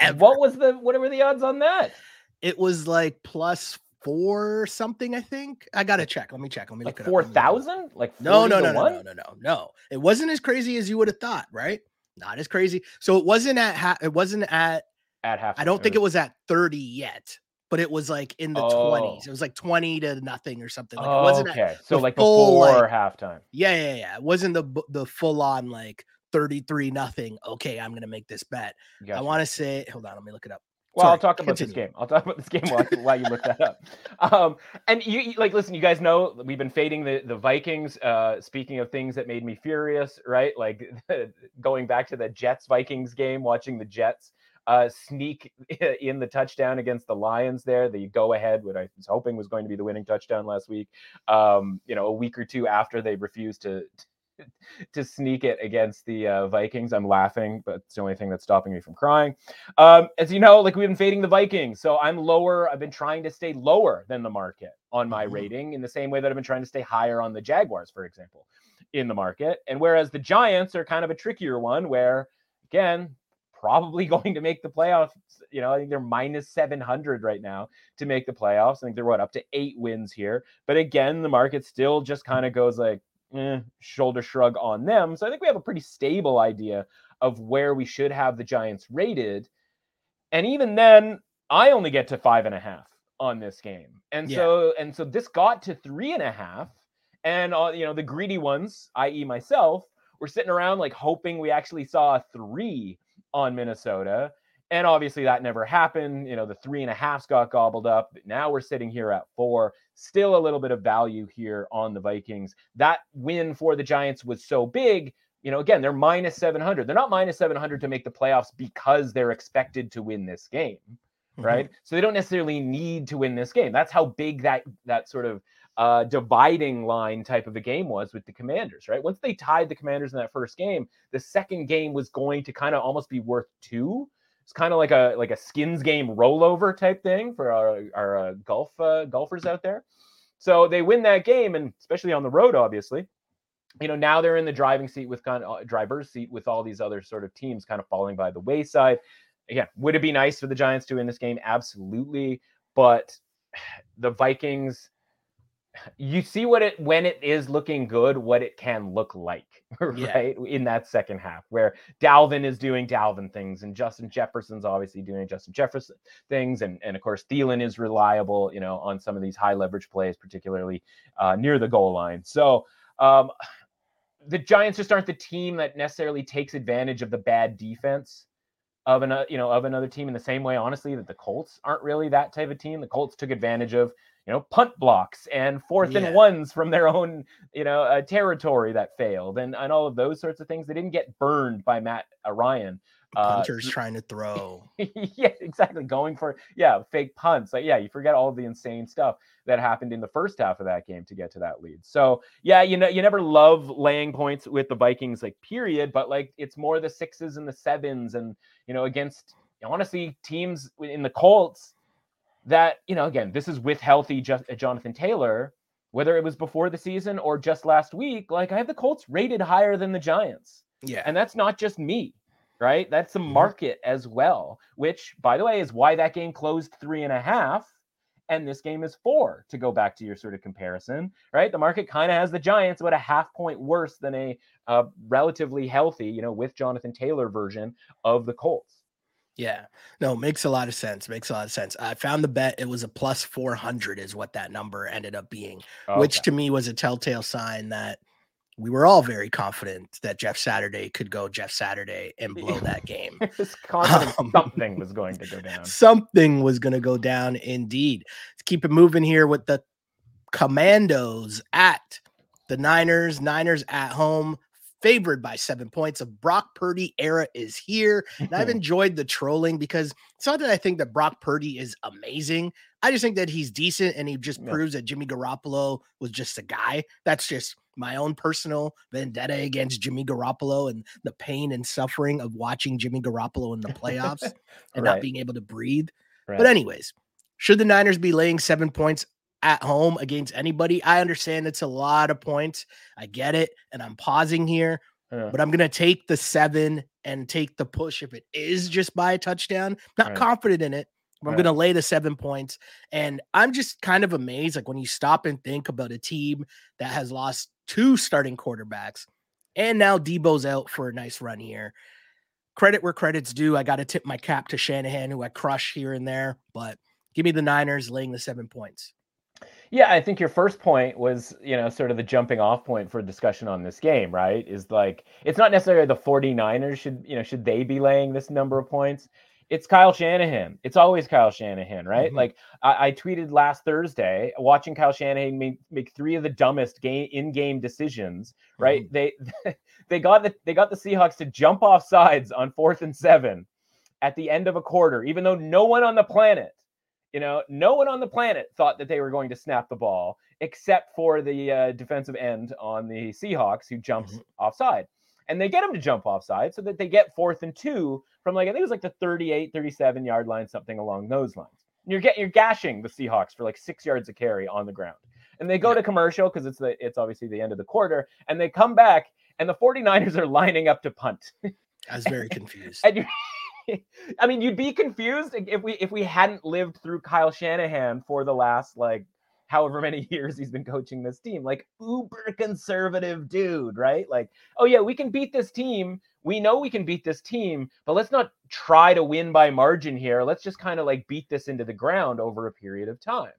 ever. What was the what were the odds on that? It was like plus four something, I think. I gotta check. Let me check. Let me like look four thousand? Like no, no, no, no, no, no, no, no. It wasn't as crazy as you would have thought, right? Not as crazy. So it wasn't at ha- it wasn't at at half. I don't think it was at 30 yet, but it was like in the Oh. 20s. It was like 20 to nothing or something. Like it Oh, wasn't at, okay. So like full, before like- halftime. yeah, yeah, yeah. It wasn't the the full on like 33 nothing. Okay, I'm gonna make this bet. I want to say, hold on, let me look it up. Well, I'll talk about this game. I'll talk about this game while, while you look that up. Um, and you you- like, listen, you guys know we've been fading the the Vikings. Uh, speaking of things that made me furious, right? Like going back to the Jets Vikings game, watching the Jets uh, sneak in the touchdown against the Lions. There, the go ahead, what I was hoping was going to be the winning touchdown last week. Um, you know, a week or two after they refused to. To sneak it against the uh, Vikings, I'm laughing, but it's the only thing that's stopping me from crying. Um, as you know, like we've been fading the Vikings, so I'm lower. I've been trying to stay lower than the market on my Mhm. rating, in the same way that I've been trying to stay higher on the Jaguars, for example, in the market. And whereas the Giants are kind of a trickier one, where again, probably going to make the playoffs. You know, I think they're minus 700 right now to make the playoffs. I think they're what up to eight wins here. But again, the market still just kind of goes like eh, shoulder shrug on them. So I think we have a pretty stable idea of where we should have the Giants rated. And even then, I only get to five and a half on this game. And Yeah. so and so this got to three and a half. And uh, you know, the greedy ones, i.e. myself, were sitting around like hoping we actually saw a three on Minnesota. And obviously that never happened. You know, the three and a halfs got gobbled up. But now we're sitting here at four. Still a little bit of value here on the Vikings. That win for the Giants was so big. You know, again, they're minus 700. They're not minus 700 to make the playoffs because they're expected to win this game Mhm. right? So they don't necessarily need to win this game. That's how big that that sort of uh, dividing line type of a game was with the Commanders, right? Once they tied the Commanders in that first game, the second game was going to kind of almost be worth two. It's kind of like a like a skins game rollover type thing for our our uh, golf uh, golfers out there. So they win that game, and especially on the road, obviously. You know, now they're in the driving seat with kind of driver's seat with all these other sort of teams kind of falling by the wayside again, would it be nice for the Giants to win this game? Absolutely. But the Vikings, you see what it when it is looking good, what it can look like, Yeah. right? In that second half, where Dalvin is doing Dalvin things, and Justin Jefferson's obviously doing Justin Jefferson things, and and of course Thielen is reliable, you know, on some of these high leverage plays, particularly uh, near the goal line. So um, the Giants just aren't the team that necessarily takes advantage of the bad defense of an you know of another team in the same way honestly that the Colts aren't really that type of team the Colts took advantage of you know punt blocks and fourth Yeah. and ones from their own you know uh, territory that failed and and all of those sorts of things they didn't get burned by Matt uh, Ryan uh, Punters trying to throw. yeah, exactly. Going for yeah, fake punts. Like yeah, you forget all the insane stuff that happened in the first half of that game to get to that lead. So yeah, you know, you never love laying points with the Vikings, like period. But like it's more the sixes and the sevens, and you know, against honestly teams in the Colts that you know, again, this is with healthy just, Jonathan Taylor. Whether it was before the season or just last week, like I have the Colts rated higher than the Giants. Yeah. And that's not just me, right? That's the Mhm. market as well, which, by the way, is why that game closed three and a half. And this game is four to go back to your sort of comparison, right? The market kind of has the Giants about a half point worse than a uh, relatively healthy, you know, with Jonathan Taylor version of the Colts. Yeah. No, makes a lot of sense. Makes a lot of sense. I found the bet. It was a plus 400 is what that number ended up being, which to me was a telltale sign that we were all very confident that Jeff Saturday could go Jeff Saturday and blow that game. Um, something was going to go down. Something was going to go down indeed. Let's keep it moving here with the Commandos at the Niners. Niners at home, favored by seven points. A Brock Purdy era is here. And I've enjoyed the trolling because it's not that I think that Brock Purdy is amazing. I just think that he's decent and he just Yeah. proves that Jimmy Garoppolo was just a guy. That's just my own personal vendetta against Jimmy Garoppolo and the pain and suffering of watching Jimmy Garoppolo in the playoffs and not being able to breathe. Right. But anyways, should the Niners be laying seven points at home against anybody? I understand it's a lot of points. I get it, and I'm pausing here, Yeah. but I'm gonna take the seven and take the push if it is just by a touchdown. Not Right. confident in it. I'm Right. gonna lay the seven points, and I'm just kind of amazed. Like when you stop and think about a team that has lost two starting quarterbacks, and now Debo's out for a nice run here. credit where credit's due. I got to tip my cap to Shanahan, who I crush here and there, but give me the Niners laying the seven points. Yeah, I think your first point was, you know, sort of the jumping off point for discussion on this game, right? Is like it's not necessarily the 49ers should, you know, should they be laying this number of points? It's Kyle Shanahan. It's always Kyle Shanahan, right? Mm-hmm. Like I, I, tweeted last Thursday, watching Kyle Shanahan make, make three of the dumbest game in-game decisions, right? Mm-hmm. They they got the they got the Seahawks to jump off sides on fourth and seven at the end of a quarter, even though no one on the planet you know, no one on the planet thought that they were going to snap the ball except for the uh, defensive end on the Seahawks who jumps mm-hmm. offside. And they get him to jump offside so that they get fourth and two from like, I think it was like the 38, 37 yard line, something along those lines. You're getting you're gashing the Seahawks for like six yards of carry on the ground. And they go yeah. to commercial because it's the it's obviously the end of the quarter, and they come back and the 49ers are lining up to punt. I was very confused. and I mean, you'd be confused if we if we hadn't lived through Kyle Shanahan for the last like however many years he's been coaching this team. Like uber conservative dude, right? Like, oh yeah, we can beat this team. We know we can beat this team, but let's not try to win by margin here. Let's just kind of like beat this into the ground over a period of time.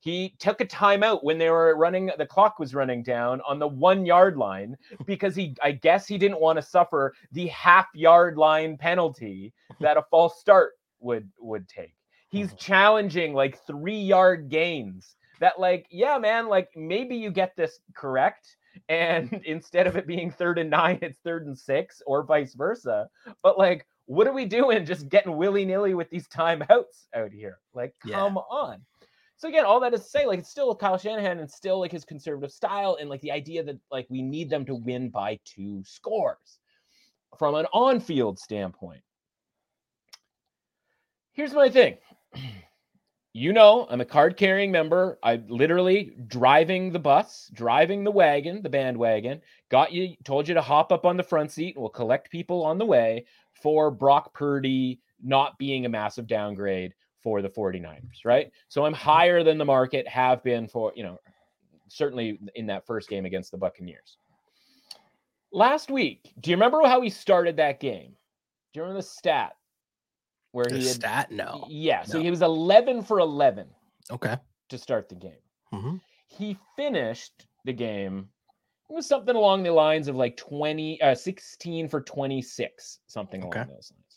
He took a timeout when they were running, the clock was running down on the one yard line because he, I guess, he didn't want to suffer the half yard line penalty that a false start would would take. He's mm-hmm. challenging like three yard gains. That like, yeah, man, like maybe you get this correct, and instead of it being third and nine, it's third and six, or vice versa. But like, what are we doing? Just getting willy nilly with these timeouts out here? Like, come yeah. on. So again, all that is to say, like it's still Kyle Shanahan and still like his conservative style and like the idea that like we need them to win by two scores from an on-field standpoint. Here's my thing. You know, I'm a card carrying member. I literally driving the bus, driving the wagon, the bandwagon, got you, told you to hop up on the front seat and we'll collect people on the way for Brock Purdy not being a massive downgrade for the 49ers, right? So I'm higher than the market have been for, you know, certainly in that first game against the Buccaneers. Last week, do you remember how he started that game? Do you remember the stat where the he had stat? No. Yeah, so no. he was 11 for 11. Okay. To start the game. Mm-hmm. He finished the game it was something along the lines of like 20 uh 16 for 26, something okay. along those lines.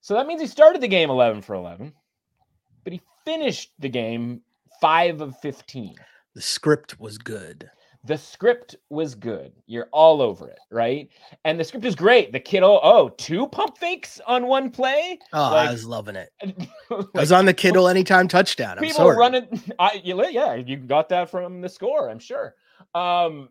So that means he started the game 11 for 11, but he finished the game 5 of 15. The script was good. The script was good. You're all over it, right? And the script is great. The Kittle, oh, two pump fakes on one play. Oh, like, I was loving it. like, I was on the Kittle anytime touchdown. I'm people sorry. running. I, yeah, you got that from the score, I'm sure. Um,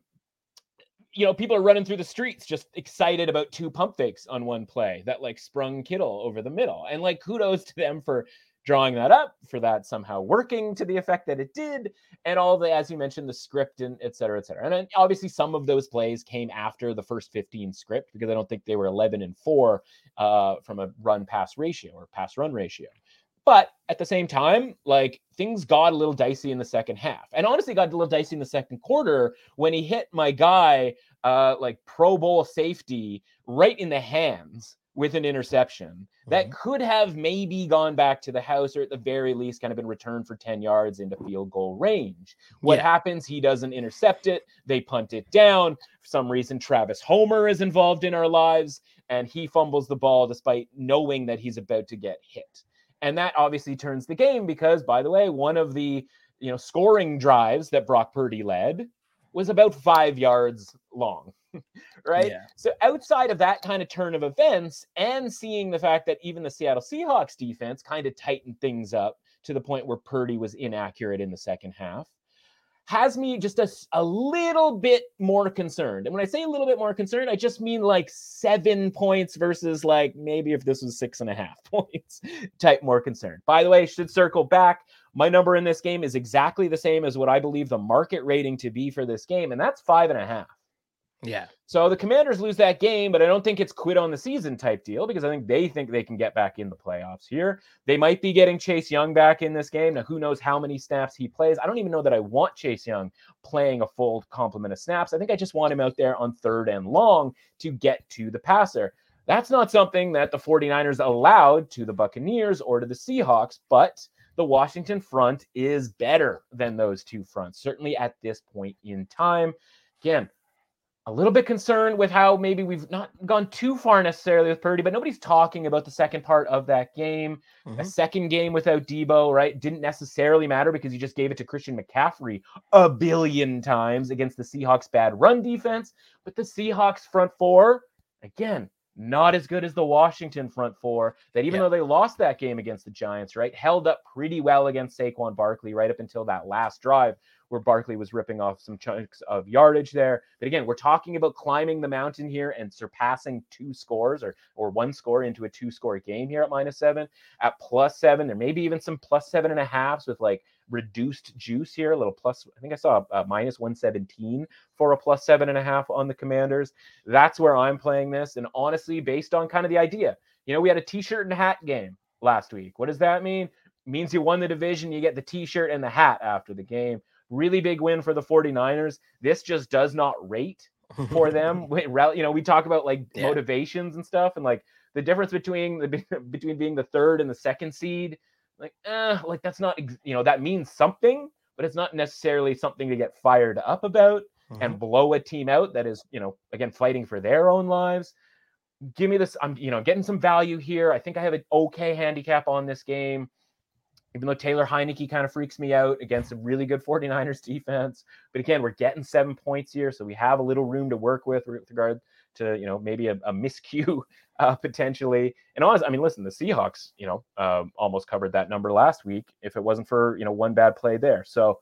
you know, people are running through the streets just excited about two pump fakes on one play that like sprung Kittle over the middle. And like kudos to them for drawing that up, for that somehow working to the effect that it did, and all the, as you mentioned, the script and et cetera, et cetera. And then obviously some of those plays came after the first 15 script because I don't think they were 11 and four uh, from a run pass ratio or pass run ratio. But at the same time, like things got a little dicey in the second half. And honestly, got a little dicey in the second quarter when he hit my guy, uh, like Pro Bowl safety right in the hands with an interception mm-hmm. that could have maybe gone back to the house or at the very least kind of been returned for 10 yards into field goal range. What yeah. happens? He doesn't intercept it. They punt it down. For some reason, Travis Homer is involved in our lives and he fumbles the ball despite knowing that he's about to get hit. And that obviously turns the game because, by the way, one of the you know scoring drives that Brock Purdy led was about five yards long. right? Yeah. So outside of that kind of turn of events and seeing the fact that even the Seattle Seahawks defense kind of tightened things up to the point where Purdy was inaccurate in the second half, has me just a, a little bit more concerned. And when I say a little bit more concerned, I just mean like seven points versus like maybe if this was six and a half points type more concerned. By the way, should circle back. My number in this game is exactly the same as what I believe the market rating to be for this game, and that's five and a half. Yeah. So the Commanders lose that game, but I don't think it's quit on the season type deal because I think they think they can get back in the playoffs here. They might be getting Chase Young back in this game. Now, who knows how many snaps he plays? I don't even know that I want Chase Young playing a full complement of snaps. I think I just want him out there on third and long to get to the passer. That's not something that the 49ers allowed to the Buccaneers or to the Seahawks, but the Washington front is better than those two fronts, certainly at this point in time. Again, a little bit concerned with how maybe we've not gone too far necessarily with Purdy, but nobody's talking about the second part of that game. Mm-hmm. A second game without Debo, right? Didn't necessarily matter because you just gave it to Christian McCaffrey a billion times against the Seahawks' bad run defense. But the Seahawks front four, again, not as good as the Washington front four that even yeah. though they lost that game against the Giants, right, held up pretty well against Saquon Barkley right up until that last drive where Barkley was ripping off some chunks of yardage there. But again, we're talking about climbing the mountain here and surpassing two scores or or one score into a two score game here at minus seven. At plus seven, there may be even some plus seven and a halfs with like reduced juice here, a little plus. I think I saw a, a minus 117 for a plus seven and a half on the commanders. That's where I'm playing this. And honestly, based on kind of the idea, you know, we had a t shirt and hat game last week. What does that mean? Means you won the division, you get the t shirt and the hat after the game. Really big win for the 49ers. This just does not rate for them. you know, we talk about like yeah. motivations and stuff, and like the difference between the between being the third and the second seed. Like, eh, like that's not you know that means something, but it's not necessarily something to get fired up about mm-hmm. and blow a team out that is you know again fighting for their own lives. Give me this. I'm you know getting some value here. I think I have an okay handicap on this game even though Taylor Heinicke kind of freaks me out against a really good 49ers defense. But again, we're getting seven points here, so we have a little room to work with with regard to, you know, maybe a, a miscue uh, potentially. And honestly, I mean, listen, the Seahawks, you know, um, almost covered that number last week if it wasn't for, you know, one bad play there. So,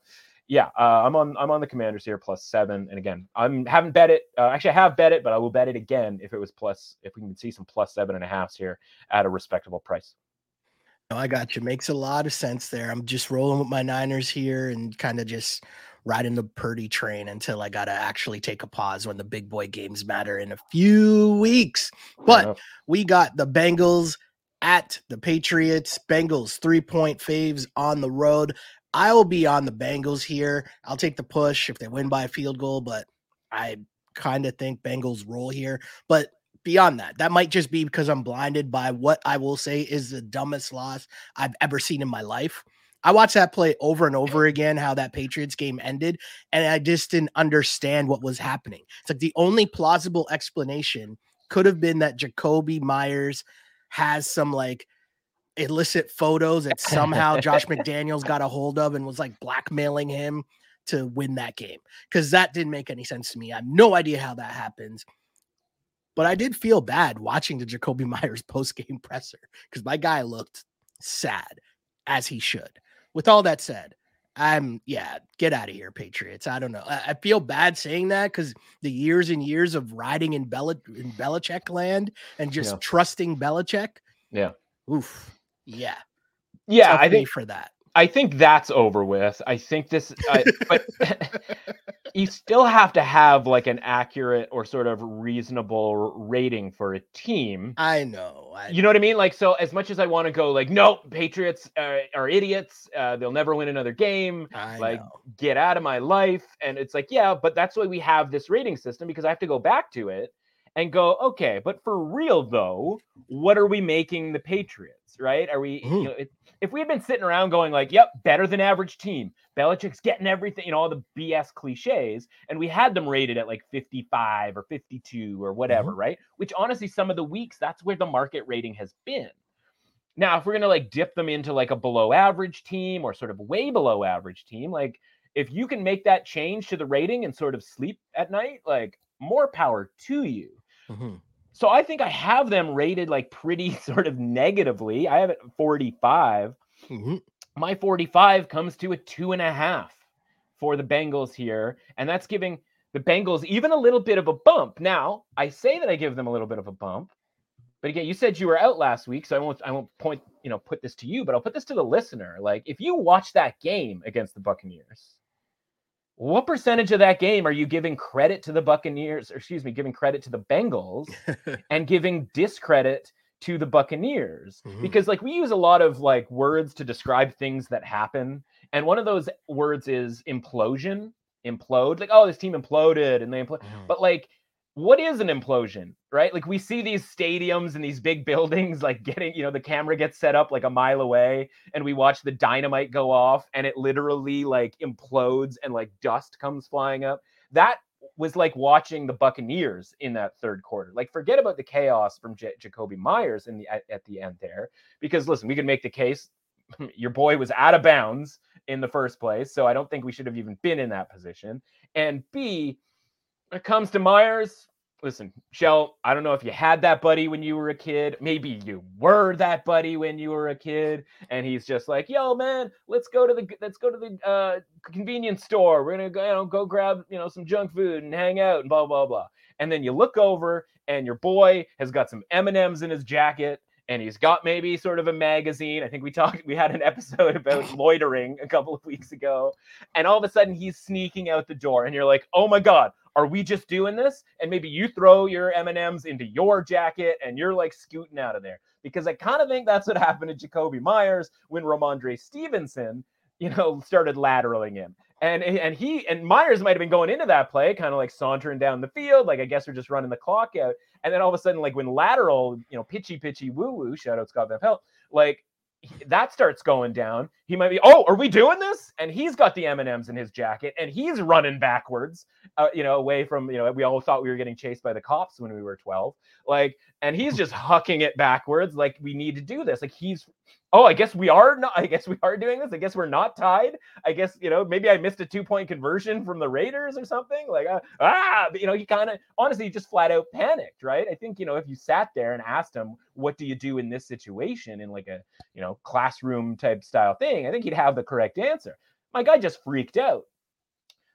yeah, uh, I'm on I'm on the Commanders here plus seven, and again, I'm haven't bet it. Uh, actually, I have bet it, but I will bet it again if it was plus if we can see some plus seven and a here at a respectable price. No, I got you. Makes a lot of sense there. I'm just rolling with my Niners here and kind of just riding the Purdy train until I got to actually take a pause when the big boy games matter in a few weeks. But we got the Bengals at the Patriots. Bengals three point faves on the road. I will be on the Bengals here. I'll take the push if they win by a field goal, but I kind of think Bengals roll here. But beyond that, that might just be because I'm blinded by what I will say is the dumbest loss I've ever seen in my life. I watched that play over and over again, how that Patriots game ended, and I just didn't understand what was happening. It's like the only plausible explanation could have been that Jakobi Meyers has some like illicit photos that somehow Josh McDaniels got a hold of and was like blackmailing him to win that game because that didn't make any sense to me. I have no idea how that happens. But I did feel bad watching the Jakobi Meyers post game presser because my guy looked sad as he should. With all that said, I'm yeah, get out of here, Patriots. I don't know. I, I feel bad saying that because the years and years of riding in Bel in Belichick land and just yeah. trusting Belichick. Yeah. Oof. Yeah. Yeah, I think for that. I think that's over with. I think this, uh, but you still have to have like an accurate or sort of reasonable rating for a team. I know. I you know what I mean? Like, so as much as I want to go, like, no, Patriots uh, are idiots. Uh, they'll never win another game. I like, know. get out of my life. And it's like, yeah, but that's why we have this rating system because I have to go back to it and go, okay, but for real though, what are we making the Patriots? Right? Are we? You know, it, if we had been sitting around going like, "Yep, better than average team," Belichick's getting everything, you know, all the BS cliches, and we had them rated at like 55 or 52 or whatever, mm-hmm. right? Which honestly, some of the weeks that's where the market rating has been. Now, if we're gonna like dip them into like a below average team or sort of way below average team, like if you can make that change to the rating and sort of sleep at night, like more power to you. Mm-hmm. So I think I have them rated like pretty sort of negatively. I have it 45. Mm-hmm. My 45 comes to a two and a half for the Bengals here. And that's giving the Bengals even a little bit of a bump. Now, I say that I give them a little bit of a bump. But again, you said you were out last week, so I won't I won't point, you know, put this to you, but I'll put this to the listener. Like if you watch that game against the Buccaneers, what percentage of that game are you giving credit to the Buccaneers, or excuse me, giving credit to the Bengals and giving discredit to the Buccaneers? Mm-hmm. Because like we use a lot of like words to describe things that happen. And one of those words is implosion, implode. Like, oh, this team imploded and they implode. Mm-hmm. But like what is an implosion, right? Like we see these stadiums and these big buildings, like getting, you know, the camera gets set up like a mile away, and we watch the dynamite go off, and it literally like implodes and like dust comes flying up. That was like watching the Buccaneers in that third quarter. Like, forget about the chaos from J- Jakobi Meyers in the at, at the end there, because listen, we can make the case your boy was out of bounds in the first place, so I don't think we should have even been in that position. And B, when it comes to Meyers, listen, Shell, I don't know if you had that buddy when you were a kid. Maybe you were that buddy when you were a kid, and he's just like, "Yo, man, let's go to the let's go to the uh, convenience store. We're gonna go, you know, go grab you know some junk food and hang out and blah blah blah." And then you look over, and your boy has got some M and M's in his jacket. And he's got maybe sort of a magazine. I think we talked, we had an episode about loitering a couple of weeks ago. And all of a sudden he's sneaking out the door. And you're like, oh my God, are we just doing this? And maybe you throw your M&Ms into your jacket and you're like scooting out of there. Because I kind of think that's what happened to Jakobi Meyers when Rhamondre Stevenson, you know, started lateraling him. And and he and Meyers might have been going into that play, kind of like sauntering down the field, like I guess we're just running the clock out. And then all of a sudden, like when lateral, you know, pitchy pitchy woo woo, shout out Scott Van Pelt, like that starts going down, he might be, oh, are we doing this? And he's got the M and M's in his jacket, and he's running backwards, uh, you know, away from, you know, we all thought we were getting chased by the cops when we were twelve, like, and he's just hucking it backwards, like we need to do this, like he's, oh, I guess we are not, I guess we are doing this. I guess we're not tied. I guess you know, maybe I missed a two point conversion from the Raiders or something, like uh, ah, but, you know, he kind of honestly just flat out panicked, right? I think you know, if you sat there and asked him, what do you do in this situation, in like a you know classroom type style thing, I think he'd have the correct answer. My guy just freaked out.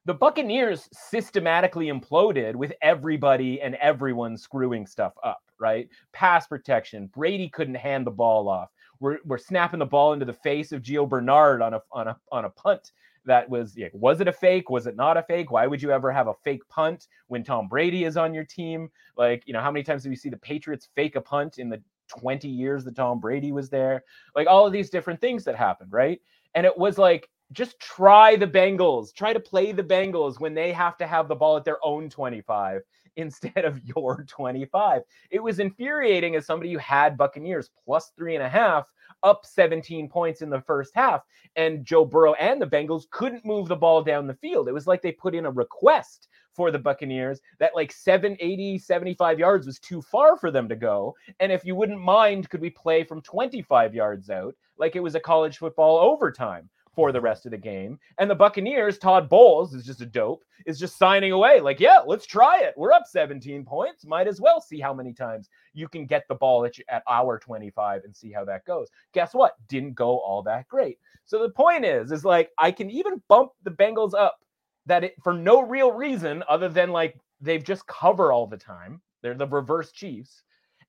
The Buccaneers systematically imploded with everybody and everyone screwing stuff up, right? Pass protection. Brady couldn't hand the ball off. We're, we're snapping the ball into the face of Gio Bernard on a on a on a punt that was yeah, was it a fake? Was it not a fake? Why would you ever have a fake punt when Tom Brady is on your team? Like, you know, how many times do we see the Patriots fake a punt in the 20 years that Tom Brady was there? Like all of these different things that happened, right? And it was like just try the Bengals, try to play the Bengals when they have to have the ball at their own 25 instead of your 25. It was infuriating as somebody who had Buccaneers plus three and a half, up 17 points in the first half, and Joe Burrow and the Bengals couldn't move the ball down the field. It was like they put in a request for the Buccaneers that like 780, 75 yards was too far for them to go. And if you wouldn't mind, could we play from 25 yards out like it was a college football overtime? For the rest of the game. And the Buccaneers, Todd Bowles is just a dope, is just signing away. Like, yeah, let's try it. We're up 17 points. Might as well see how many times you can get the ball at, at our 25 and see how that goes. Guess what? Didn't go all that great. So the point is, is like I can even bump the Bengals up that it for no real reason other than like they've just cover all the time. They're the reverse Chiefs.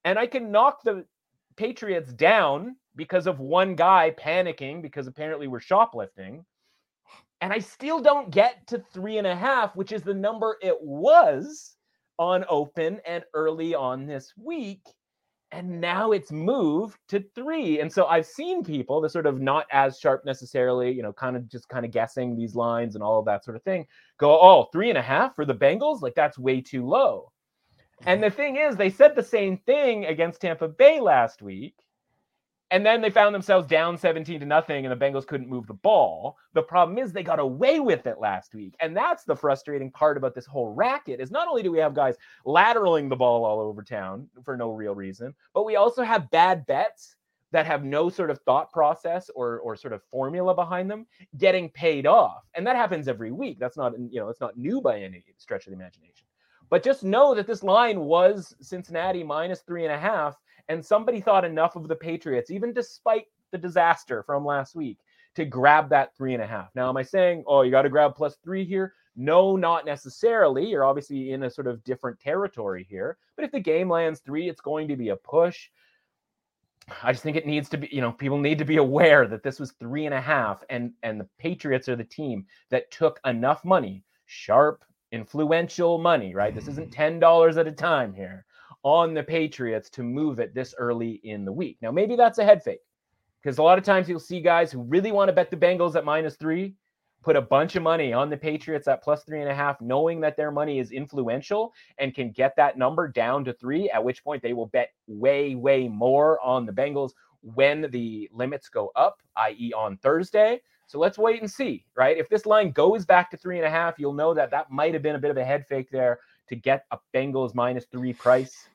And I can knock the Patriots down because of one guy panicking because apparently we're shoplifting. And I still don't get to three and a half, which is the number it was on open and early on this week. And now it's moved to three. And so I've seen people the sort of not as sharp necessarily, you know, kind of just kind of guessing these lines and all of that sort of thing go, oh, three and a half for the Bengals? Like that's way too low. And mm-hmm. the thing is, they said the same thing against Tampa Bay last week. And then they found themselves down 17 to nothing, and the Bengals couldn't move the ball. The problem is they got away with it last week. And that's the frustrating part about this whole racket is not only do we have guys lateraling the ball all over town for no real reason, but we also have bad bets that have no sort of thought process or or sort of formula behind them getting paid off. And that happens every week. That's not you know, it's not new by any stretch of the imagination. But just know that this line was Cincinnati minus three and a half and somebody thought enough of the Patriots, even despite the disaster from last week, to grab that three and a half. Now, am I saying, oh, you got to grab plus three here? No, not necessarily. You're obviously in a sort of different territory here. But if the game lands three, it's going to be a push. I just think it needs to be, you know, people need to be aware that this was three and a half, and and the Patriots are the team that took enough money, sharp, influential money, right? This isn't mm. ten dollars at a time here on the Patriots to move it this early in the week. Now, maybe that's a head fake because a lot of times you'll see guys who really want to bet the Bengals at minus three, put a bunch of money on the Patriots at plus three and a half, knowing that their money is influential and can get that number down to three, at which point they will bet way, way more on the Bengals when the limits go up, i.e., on Thursday. So let's wait and see, right? If this line goes back to three and a half, you'll know that that might have been a bit of a head fake there to get a Bengals minus three price.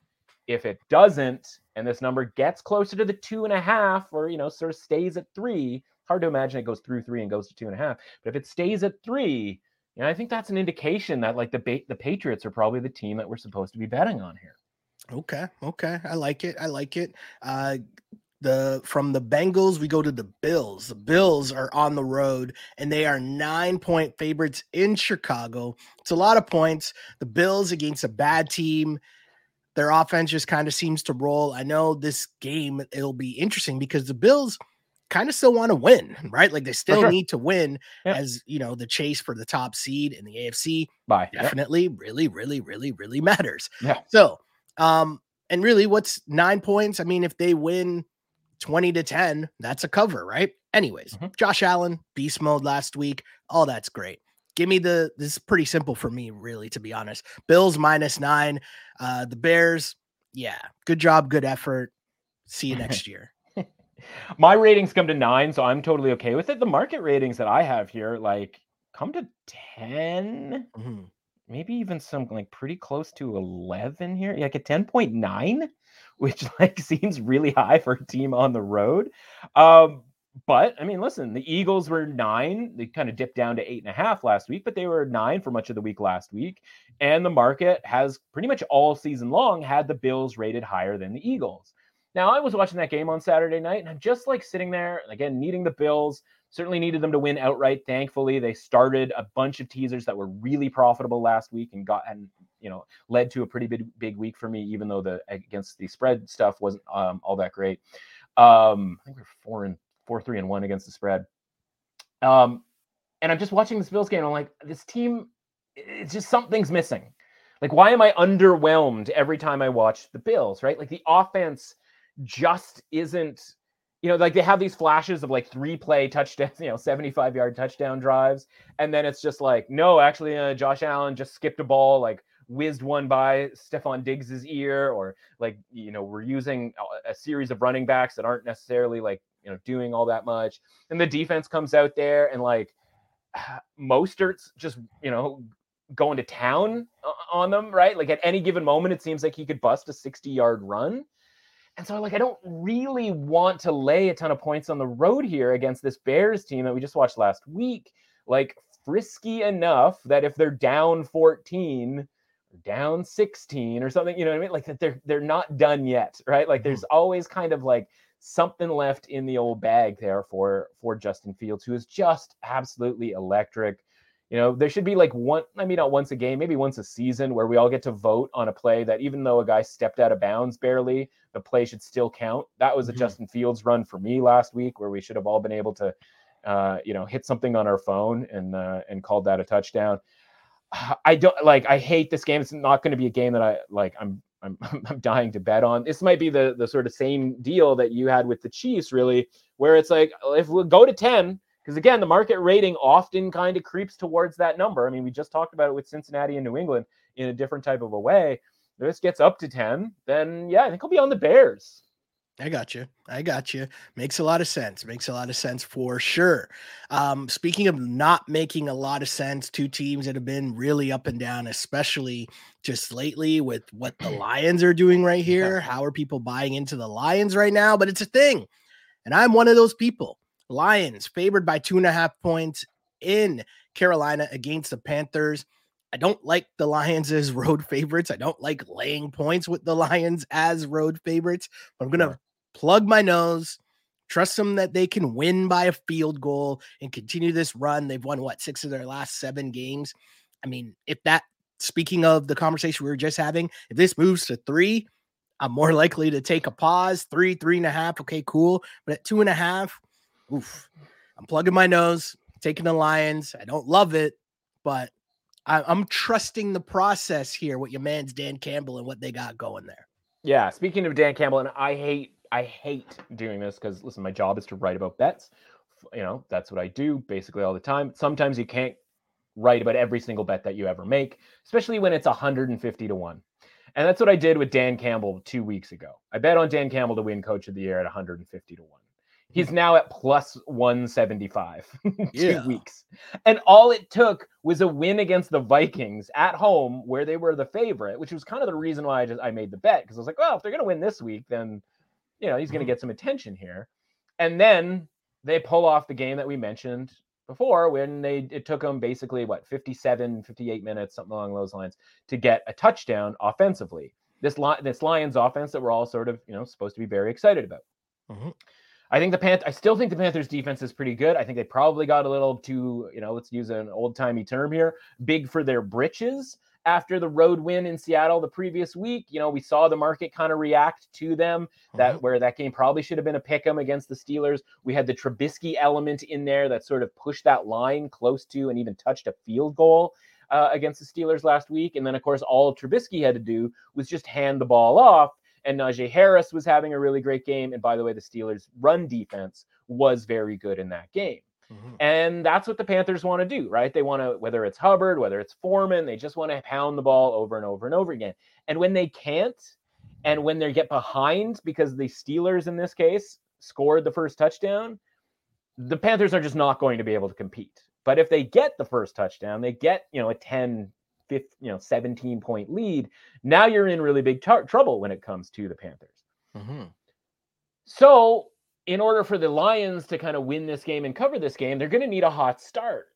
If it doesn't, and this number gets closer to the two and a half, or you know, sort of stays at three, hard to imagine it goes through three and goes to two and a half. But if it stays at three, you know, I think that's an indication that like the ba- the Patriots are probably the team that we're supposed to be betting on here. Okay, okay, I like it. I like it. Uh, the from the Bengals, we go to the Bills. The Bills are on the road and they are nine point favorites in Chicago. It's a lot of points. The Bills against a bad team. Their offense just kind of seems to roll. I know this game it'll be interesting because the Bills kind of still want to win, right? Like they still sure. need to win yep. as you know the chase for the top seed in the AFC. Bye. Definitely, yep. really, really, really, really matters. Yeah. So, um, and really, what's nine points? I mean, if they win 20 to 10, that's a cover, right? Anyways, mm-hmm. Josh Allen, beast mode last week. All that's great. Give me the this is pretty simple for me, really, to be honest. Bills minus nine. Uh the Bears, yeah, good job, good effort. See you next year. My ratings come to nine, so I'm totally okay with it. The market ratings that I have here, like, come to 10. Mm-hmm. Maybe even some like pretty close to 11 here. Like a 10.9 which like seems really high for a team on the road. Um, but I mean, listen, the Eagles were nine. They kind of dipped down to eight and a half last week, but they were nine for much of the week last week. And the market has pretty much all season long had the Bills rated higher than the Eagles. Now, I was watching that game on Saturday night, and I'm just like sitting there, again, needing the Bills. Certainly needed them to win outright. Thankfully, they started a bunch of teasers that were really profitable last week and got and you know led to a pretty big big week for me, even though the against the spread stuff wasn't um, all that great. Um, I think we're four and four, three and one against the spread. Um, and I'm just watching this Bills game. I'm like, this team, it's just something's missing. Like, why am I underwhelmed every time I watch the Bills? Right? Like the offense just isn't you know, like they have these flashes of like three play touchdowns, you know, 75 yard touchdown drives. And then it's just like, no, actually, uh, Josh Allen just skipped a ball, like whizzed one by Stefon Diggs's ear, or like, you know, we're using a series of running backs that aren't necessarily like, you know, doing all that much. And the defense comes out there and like Mostert's just, you know, going to town on them, right? Like at any given moment, it seems like he could bust a 60 yard run. And so, like, I don't really want to lay a ton of points on the road here against this Bears team that we just watched last week. Like, frisky enough that if they're down 14 down 16 or something, you know what I mean? Like that they're they're not done yet, right? Like there's mm-hmm. always kind of like something left in the old bag there for for Justin Fields, who is just absolutely electric. You know, there should be like one, I mean, not once a game, maybe once a season where we all get to vote on a play that even though a guy stepped out of bounds barely, the play should still count. That was a mm-hmm. Justin Fields run for me last week where we should have all been able to, uh, you know, hit something on our phone and, uh, and called that a touchdown. I don't like, I hate this game. It's not going to be a game that I like. I'm, I'm, I'm dying to bet on. This might be the, the sort of same deal that you had with the Chiefs, really, where it's like, if we go to 10, because again, the market rating often kind of creeps towards that number. I mean, we just talked about it with Cincinnati and New England in a different type of a way. If this gets up to 10, then yeah, I think I'll be on the Bears. I got you. I got you. Makes a lot of sense. Makes a lot of sense for sure. Um, speaking of not making a lot of sense, two teams that have been really up and down, especially just lately with what the Lions are doing right here. How are people buying into the Lions right now? But it's a thing. And I'm one of those people. Lions favored by two and a half points in Carolina against the Panthers. I don't like the Lions as road favorites. I don't like laying points with the Lions as road favorites. But I'm going to plug my nose, trust them that they can win by a field goal and continue this run. They've won what six of their last seven games. I mean, if that, speaking of the conversation we were just having, if this moves to three, I'm more likely to take a pause. Three, three and a half. Okay, cool. But at two and a half, oof, I'm plugging my nose, taking the Lions. I don't love it, but I, I'm trusting the process here What your man's Dan Campbell and what they got going there. Yeah, speaking of Dan Campbell, and I hate I hate doing this because listen, my job is to write about bets you know, that's what I do basically all the time. Sometimes you can't write about every single bet that you ever make, especially when it's 150 to 1. And that's what I did with Dan Campbell two weeks ago. I bet on Dan Campbell to win coach of the year at 150 to 1. He's now at plus 175 two yeah. weeks. And all it took was a win against the Vikings at home where they were the favorite, which was kind of the reason why I just I made the bet because I was like, well, if they're going to win this week, then you know, he's going to mm-hmm. get some attention here. And then they pull off the game that we mentioned before when they it took them basically what 57 58 minutes something along those lines to get a touchdown offensively this li- this lions offense that we're all sort of you know supposed to be very excited about mm-hmm. i think the panth i still think the panthers defense is pretty good i think they probably got a little too you know let's use an old-timey term here big for their britches after the road win in Seattle the previous week. You know, we saw the market kind of react to them. That mm-hmm. where that game probably should have been a pick 'em against the Steelers. We had the Trubisky element in there that sort of pushed that line close to and even touched a field goal. Uh, against the Steelers last week. And then, of course, all Trubisky had to do was just hand the ball off. And Najee Harris was having a really great game. And by the way, the Steelers' run defense was very good in that game. Mm-hmm. And that's what the Panthers want to do, right? They want to, whether it's Hubbard, whether it's Foreman, they just want to pound the ball over and over and over again. And when they can't, and when they get behind because the Steelers in this case scored the first touchdown, the Panthers are just not going to be able to compete. But if they get the first touchdown, they get, you know, a 10, 15, you know, 17 point lead. Now you're in really big t- trouble when it comes to the Panthers. Mm-hmm. So in order for the Lions to kind of win this game and cover this game, they're going to need a hot start.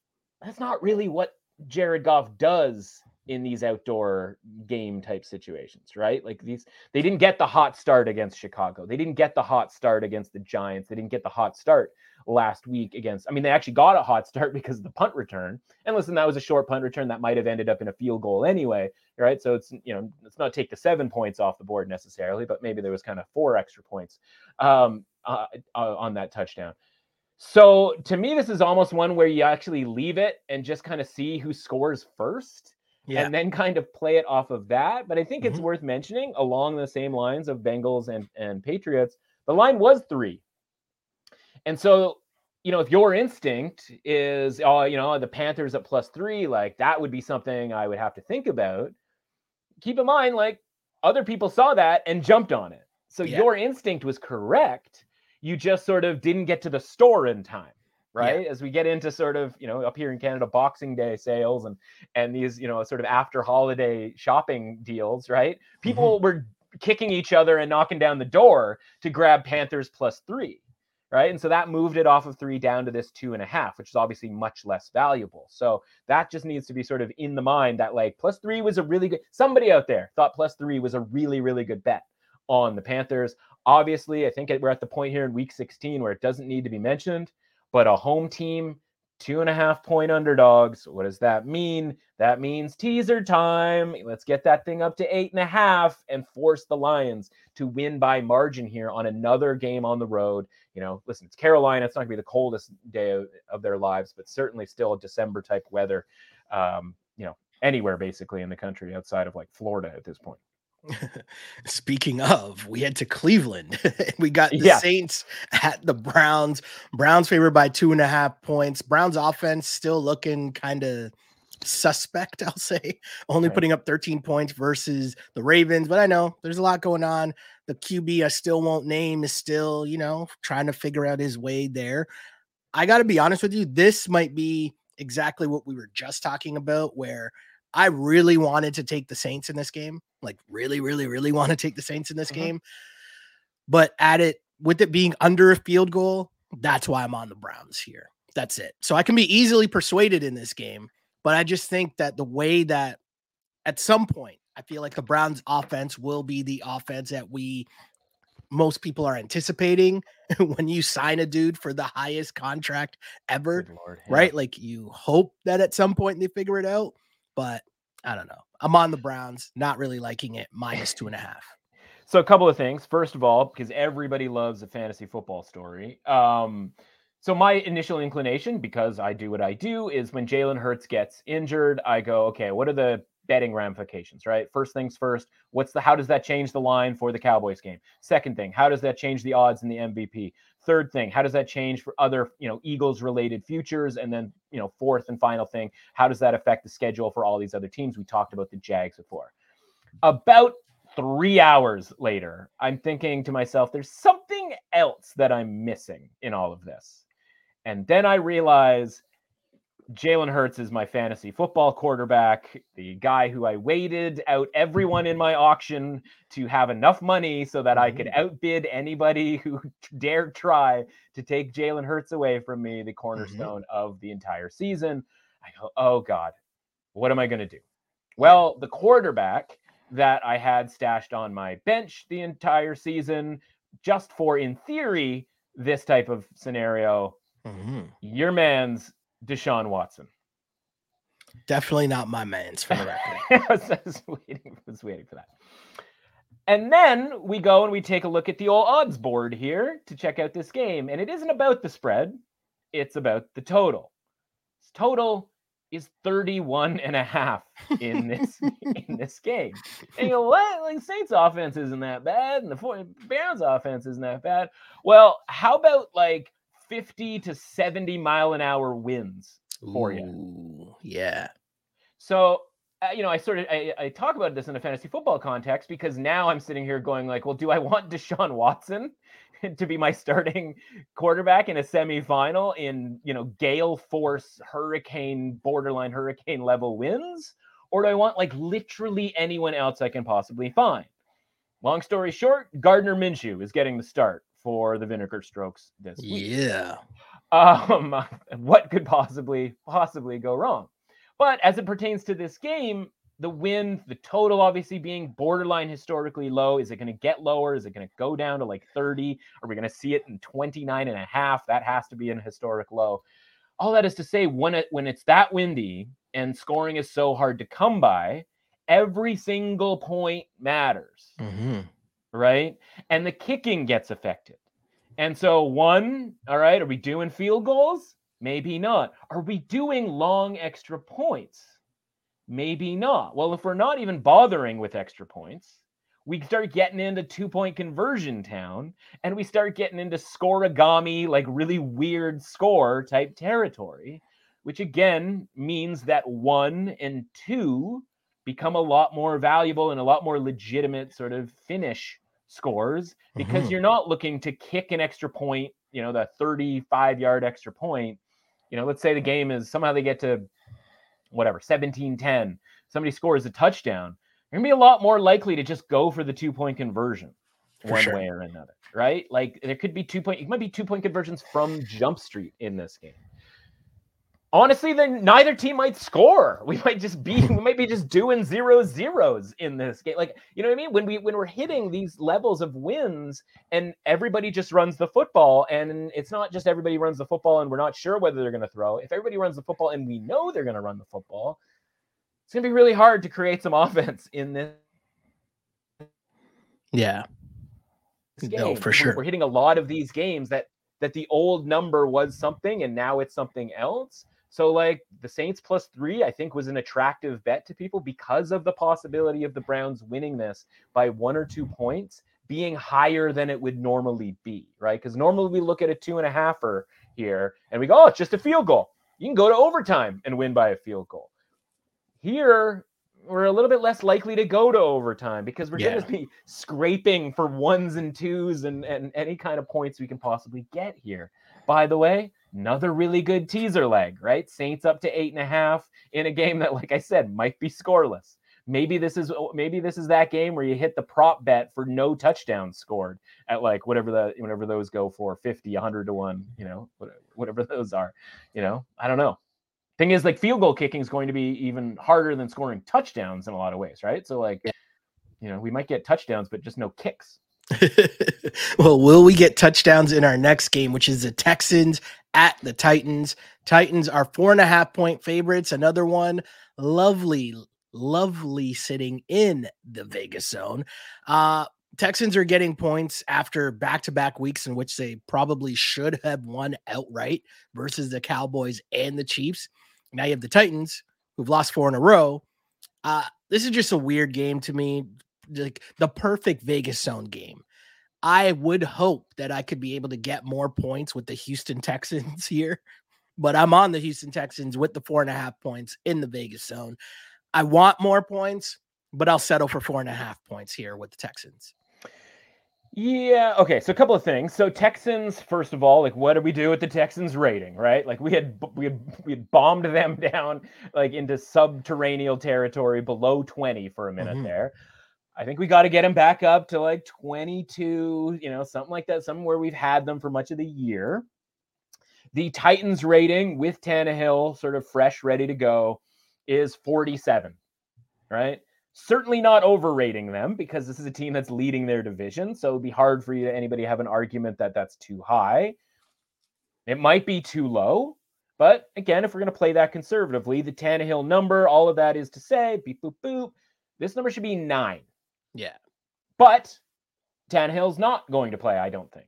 That's not really what Jared Goff does in these outdoor game type situations, right? Like these, they didn't get the hot start against Chicago. They didn't get the hot start against the Giants. They didn't get the hot start last week against, I mean, they actually got a hot start because of the punt return. And listen, that was a short punt return that might have ended up in a field goal anyway, right? So it's, you know, let's not take the seven points off the board necessarily, but maybe there was kind of four extra points. Um, uh, uh, on that touchdown. So to me, this is almost one where you actually leave it and just kind of see who scores first. Yeah. And then kind of play it off of that. But I think mm-hmm. it's worth mentioning along the same lines of Bengals and, and Patriots, the line was three. And so, you know, if your instinct is, oh, you know, the Panthers at plus three, like that would be something I would have to think about. Keep in mind, like other people saw that and jumped on it. So yeah. your instinct was correct you just sort of didn't get to the store in time right? Yeah. as we get into sort of you know up here in canada boxing day sales and and these you know sort of after holiday shopping deals right? People mm-hmm. were kicking each other and knocking down the door to grab panthers plus three right? And so that moved it off of three down to this two and a half which is obviously much less valuable. So that just needs to be sort of in the mind that like plus three was a really good somebody out there thought plus three was a really really good bet on the panthers. Obviously, I think we're at the point here in week 16 where it doesn't need to be mentioned, but a home team, two and a half point underdogs. What does that mean? That means teaser time. Let's get that thing up to eight and a half and force the Lions to win by margin here on another game on the road. You know, listen, it's Carolina. It's not going to be the coldest day of, of their lives, but certainly still a December type weather. Um, you know, anywhere basically in the country outside of like Florida at this point. Speaking of, we head to Cleveland. we got the yeah. Saints at the Browns. Browns favored by two and a half points. Browns offense still looking kind of suspect, I'll say, only right. putting up 13 points versus the Ravens. But I know there's a lot going on. The QB I still won't name is still, you know, trying to figure out his way there. I got to be honest with you, this might be exactly what we were just talking about, where I really wanted to take the Saints in this game. Like really, really, really want to take the Saints in this mm-hmm. game. But at it with it being under a field goal, that's why I'm on the Browns here. That's it. So I can be easily persuaded in this game, but I just think that the way that at some point I feel like the Browns offense will be the offense that we most people are anticipating when you sign a dude for the highest contract ever, Lord, yeah. right? Like you hope that at some point they figure it out but I don't know. I'm on the Browns, not really liking it, minus two and a half. So a couple of things. First of all, because everybody loves a fantasy football story. Um, so my initial inclination, because I do what I do, is when Jalen Hurts gets injured, I go, okay, what are the betting ramifications, right? First things first, what's the how does that change the line for the Cowboys game? Second thing, how does that change the odds in the MVP? Third thing, how does that change for other, you know, Eagles related futures? And then, you know, fourth and final thing, how does that affect the schedule for all these other teams? We talked about the Jags before. About three hours later, I'm thinking to myself, there's something else that I'm missing in all of this. And then I realize Jalen Hurts is my fantasy football quarterback, the guy who I waited out everyone in my auction to have enough money so that I could mm-hmm. outbid anybody who dared try to take Jalen Hurts away from me, the mm-hmm. cornerstone mm-hmm. of the entire season. I go, oh God, what am I going to do? Well, the quarterback that I had stashed on my bench the entire season, just for, in theory, this type of scenario, mm-hmm. your man's Deshaun Watson. Definitely not my man's for the record. I, was, I, was waiting, I was waiting for that. And then we go and we take a look at the old odds board here to check out this game. And it isn't about the spread, it's about the total. total is 31 and a half in this in this game. And you know what? Like Saints offense isn't that bad, and the Browns offense isn't that bad. Well, how about like 50 to 70 mile an hour winds for Ooh, you. Yeah. So, uh, you know, I sort of I, I, talk about this in a fantasy football context because now I'm sitting here going like, well, do I want Deshaun Watson to be my starting quarterback in a semifinal in you know gale force hurricane borderline hurricane level winds, or do I want like literally anyone else I can possibly find? Long story short, Gardner Minshew is getting the start for the Vinegar Strokes this week. Yeah. Um, what could possibly possibly go wrong? But as it pertains to this game, the win, the total obviously being borderline historically low. Is it going to get lower? Is it going to go down to like 30? Are we going to see it in 29 and a half? That has to be an historic low. All that is to say, when it when it's that windy and scoring is so hard to come by, every single point matters. Mm-hmm right? And the kicking gets affected. And so, one, all right, are we doing field goals? Maybe not. Are we doing long extra points? Maybe not. Well, if we're not even bothering with extra points, we start getting into two point conversion town and we start getting into scorigami, like really weird score type territory, which again means that one and two become a lot more valuable and a lot more legitimate sort of finish scores because mm-hmm. you're not looking to kick an extra point, you know, the 35 yard extra point. You know, let's say the game is somehow they get to whatever 17 10, somebody scores a touchdown. You're gonna be a lot more likely to just go for the two point conversion for one sure. way or another, right? Like there could be two point, it might be two point conversions from Jump Street in this game honestly, then neither team might score. We might just be we might be just doing zero zeros in this game. Like, you know what I mean? When we when we're hitting these levels of wins and everybody just runs the football, and it's not just everybody runs the football and we're not sure whether they're gonna throw. If everybody runs the football and we know they're gonna run the football, it's gonna be really hard to create some offense in this. Yeah. Game. No, for sure. We're, we're hitting a lot of these games that that the old number was something and now it's something else so like the Saints plus three, I think was an attractive bet to people because of the possibility of the Browns winning this by one or two points being higher than it would normally be, right? Because normally we look at a two and a halfer here and we go, oh, it's just a field goal. You can go to overtime and win by a field goal. Here, we're a little bit less likely to go to overtime because we're yeah. going to be scraping for ones and twos and, and any kind of points we can possibly get here. By the way, another really good teaser leg, right? Saints up to eight and a half in a game that, like I said, might be scoreless. Maybe this is oh, maybe this is that game where you hit the prop bet for no touchdowns scored at like whatever the whatever those go for 50, 100 to 1, you know, whatever those are. You know, I don't know. Thing is like field goal kicking is going to be even harder than scoring touchdowns in a lot of ways, right? So like you know, we might get touchdowns but just no kicks. well, will we get touchdowns in our next game, which is the Texans at the Titans? Titans are four and a half point favorites. Another one, lovely, lovely sitting in the Vegas zone. Uh, Texans are getting points after back to back weeks in which they probably should have won outright versus the Cowboys and the Chiefs. Now you have the Titans who've lost four in a row Uh, this is just a weird game to me, like the perfect Vegas zone game. I would hope that I could be able to get more points with the Houston Texans here, but I'm on the Houston Texans with the four and a half points in the Vegas zone. I want more points, but I'll settle for four and a half points here with the Texans. Yeah. Okay. So a couple of things. So Texans, first of all, like what do we do with the Texans rating, right? Like we had we had we had bombed them down like into subterranean territory below 20 for a minute mm-hmm. there. I think we got to get them back up to like 22, you know, something like that, somewhere we've had them for much of the year. The Titans rating with Tannehill sort of fresh, ready to go, is 47, right? Certainly not overrating them because this is a team that's leading their division. So it'd be hard for you to anybody have an argument that that's too high. It might be too low. But again, if we're going to play that conservatively, the Tannehill number, all of that is to say, beep, boop, boop, this number should be nine. Yeah. But Tannehill's not going to play, I don't think.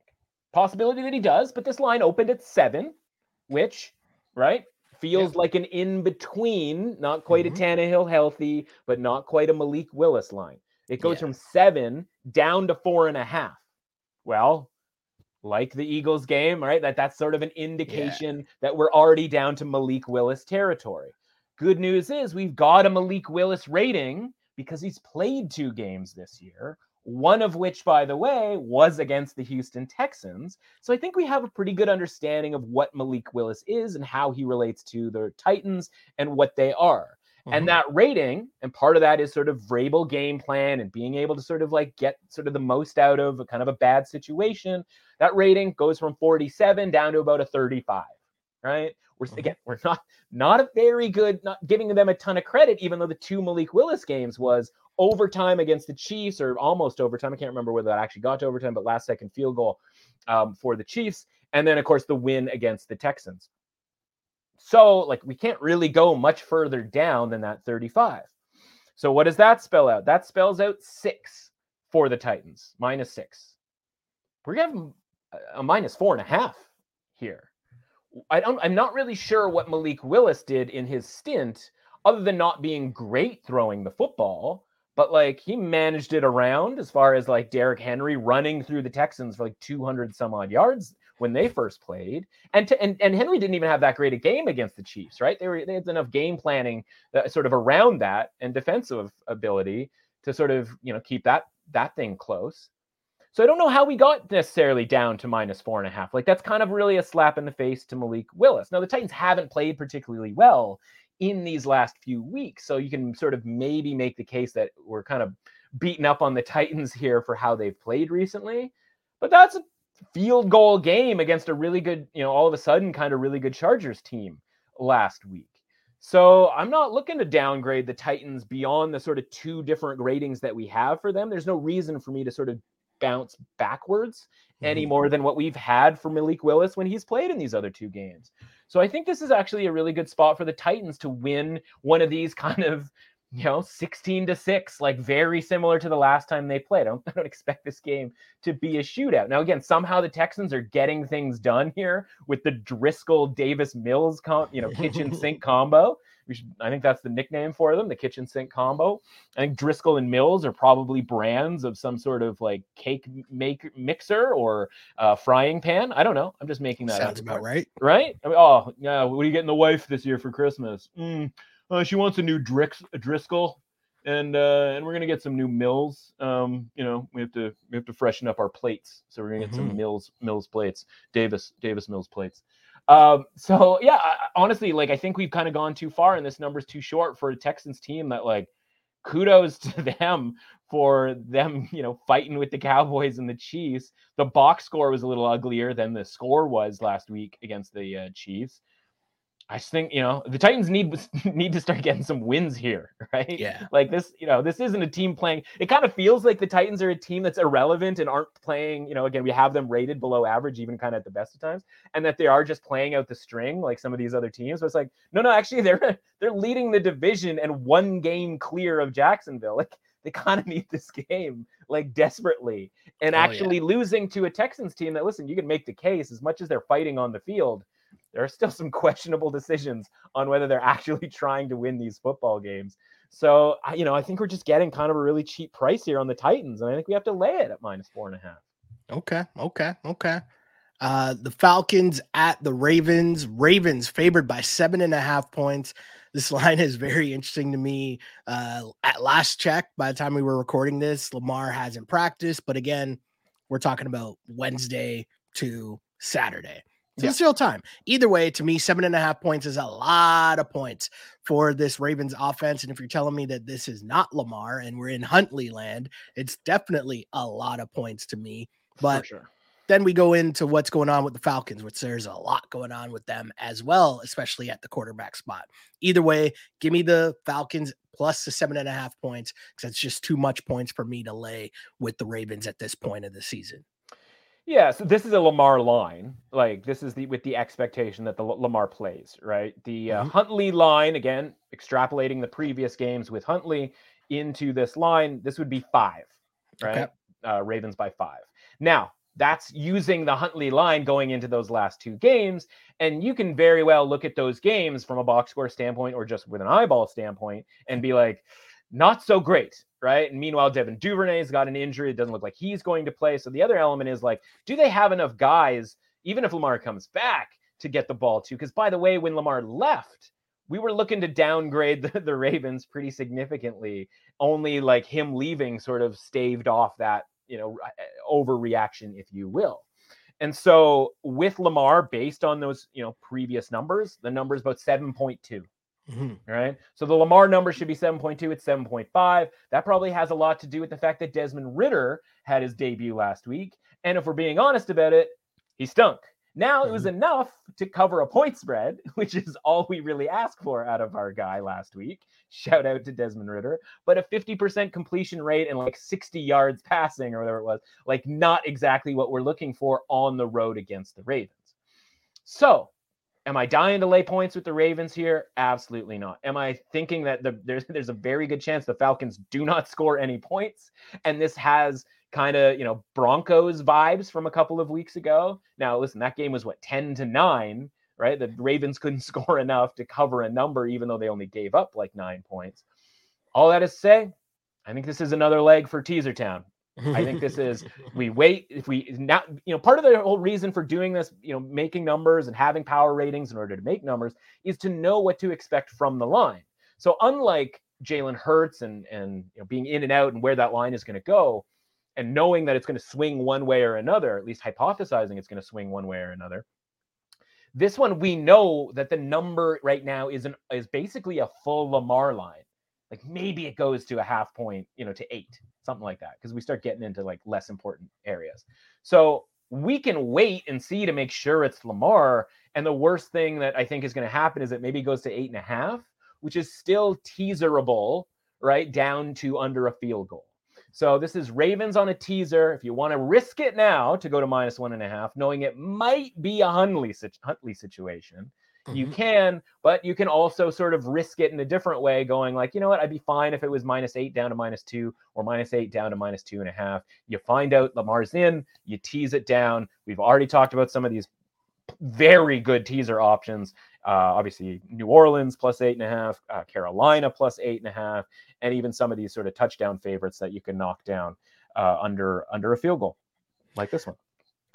Possibility that he does, but this line opened at seven, which, right, feels yeah. like an in between, not quite mm-hmm. a Tannehill healthy, but not quite a Malik Willis line. It goes yeah. from seven down to four and a half. Well, like the Eagles game, right? That that's sort of an indication yeah. that we're already down to Malik Willis territory. Good news is we've got a Malik Willis rating because he's played two games this year, one of which, by the way, was against the Houston Texans. So I think we have a pretty good understanding of what Malik Willis is and how he relates to the Titans and what they are. Mm-hmm. And that rating, and part of that is sort of Vrabel game plan and being able to sort of like get sort of the most out of a kind of a bad situation. That rating goes from 47 down to about a 35, right? We're mm-hmm. again, we're not not a very good, not giving them a ton of credit, even though the two Malik Willis games was overtime against the Chiefs or almost overtime. I can't remember whether that actually got to overtime, but last second field goal um, for the Chiefs, and then of course the win against the Texans. So like we can't really go much further down than that 35. So what does that spell out? That spells out six for the Titans, minus six. We're gonna have a minus four and a half here. I don't I'm not really sure what Malik Willis did in his stint other than not being great throwing the football, but like he managed it around as far as like Derrick Henry running through the Texans for like 200 some odd yards when they first played. And to, and and Henry didn't even have that great a game against the Chiefs, right? They were they had enough game planning that sort of around that and defensive ability to sort of, you know, keep that that thing close. So I don't know how we got necessarily down to minus four and a half. Like that's kind of really a slap in the face to Malik Willis. Now the Titans haven't played particularly well in these last few weeks, so you can sort of maybe make the case that we're kind of beating up on the Titans here for how they've played recently. But that's a field goal game against a really good, you know, all of a sudden kind of really good Chargers team last week. So I'm not looking to downgrade the Titans beyond the sort of two different ratings that we have for them. There's no reason for me to sort of bounce backwards mm-hmm. any more than what we've had for Malik Willis when he's played in these other two games. So I think this is actually a really good spot for the Titans to win one of these kind of, you know, 16 to 6, like very similar to the last time they played. I don't, I don't expect this game to be a shootout. Now, again, somehow the Texans are getting things done here with the Driskel Davis Mills, com- you know, kitchen sink combo. we Should, I think that's the nickname for them, the kitchen sink combo. I think Driskel and Mills are probably brands of some sort of like cake make mixer or uh, frying pan. I don't know. I'm just making that up. Sounds about right. Right? I mean, oh, yeah. What are you getting the wife this year for Christmas? Mm, uh, she wants a new Drix, a Driskel and uh, and we're gonna get some new mills. Um, you know, we have to we have to freshen up our plates, so we're gonna get mm-hmm. some mills mills plates, Davis Davis Mills plates. Um, so yeah, I, honestly, like I think we've kind of gone too far, and this number's too short for a Texans team. That like, kudos to them for them, you know, fighting with the Cowboys and the Chiefs. The box score was a little uglier than the score was last week against the uh, Chiefs. I just think you know the Titans need need to start getting some wins here, right? Yeah. Like this, you know, this isn't a team playing. It kind of feels like the Titans are a team that's irrelevant and aren't playing. You know, again, we have them rated below average, even kind of at the best of times, and that they are just playing out the string like some of these other teams. But it's like, no, no, actually, they're they're leading the division and one game clear of Jacksonville. Like they kind of need this game like desperately, and oh, actually yeah. losing to a Texans team that listen, you can make the case as much as they're fighting on the field there are still some questionable decisions on whether they're actually trying to win these football games. So, you know, I think we're just getting kind of a really cheap price here on the Titans, and I think we have to lay it at minus four and a half. Okay, okay, okay. Uh, the Falcons at the Ravens. Ravens favored by seven and a half points. This line is very interesting to me. Uh, at last check, by the time we were recording this, Lamar hasn't practiced, but again, we're talking about Wednesday to Saturday. So yeah. still time. Either way, to me, seven and a half points is a lot of points for this Ravens offense. And if you're telling me that this is not Lamar and we're in Huntley land, it's definitely a lot of points to me. But sure. then we go into what's going on with the Falcons, which there's a lot going on with them as well, especially at the quarterback spot. Either way, give me the Falcons plus the seven and a half points because it's just too much points for me to lay with the Ravens at this point of the season. Yeah, so this is a Lamar line. Like this is the with the expectation that the Lamar plays, right? The uh, mm-hmm. Huntley line again, extrapolating the previous games with Huntley into this line, this would be 5, right? Okay. Uh, Ravens by 5. Now, that's using the Huntley line going into those last two games. And you can very well look at those games from a box score standpoint or just with an eyeball standpoint and be like, not so great, right? And meanwhile, Devin Duvernay's got an injury. It doesn't look like he's going to play. So the other element is like, do they have enough guys, even if Lamar comes back, to get the ball to? Because by the way, when Lamar left, we were looking to downgrade the, the Ravens pretty significantly. Only like him leaving sort of staved off that, you know, eh, overreaction, if you will. And so with Lamar, based on those, you know, previous numbers, the number is about 7.2. Mm-hmm. Right. So the Lamar number should be 7.2. It's 7.5. That probably has a lot to do with the fact that Desmond Ridder had his debut last week. And if we're being honest about it, he stunk. Now mm-hmm. it was mm-hmm. enough to cover a point spread, which is all we really asked for out of our guy last week. Shout out to Desmond Ridder. But a 50% completion rate and like 60 yards passing or whatever it was, like not exactly what we're looking for on the road against the Ravens. So Am I dying to lay points with the Ravens here? Absolutely not. Am I thinking that the, there's there's a very good chance the Falcons do not score any points, and this has kind of you know Broncos vibes from a couple of weeks ago? Now, listen, that game was what ten to nine, right? The Ravens couldn't score enough to cover a number, even though they only gave up like nine points. All that is to say, I think this is another leg for Teaser Town. I think this is we wait if we not you know part of the whole reason for doing this, you know, making numbers and having power ratings in order to make numbers is to know what to expect from the line. So unlike Jalen Hurts and and you know, being in and out and where that line is going to go, and knowing that it's going to swing one way or another, at least hypothesizing it's going to swing one way or another. This one we know that the number right now is an is basically a full Lamar line. Like maybe it goes to a half point, you know, to eight something like that, because we start getting into like less important areas. So we can wait and see to make sure it's Lamar. And the worst thing that I think is going to happen is it maybe goes to eight and a half, which is still teaserable, right? Down to under a field goal. So this is Ravens on a teaser. If you want to risk it now to go to minus one and a half, knowing it might be a Huntley, Huntley situation, Mm-hmm. You can, but you can also sort of risk it in a different way, going like, you know what, I'd be fine if it was minus eight down to minus two or minus eight down to minus two and a half. You find out Lamar's in, you tease it down. We've already talked about some of these very good teaser options. Uh, obviously, New Orleans plus eight and a half, uh, Carolina plus eight and a half, and even some of these sort of touchdown favorites that you can knock down uh, under under a field goal, like this one.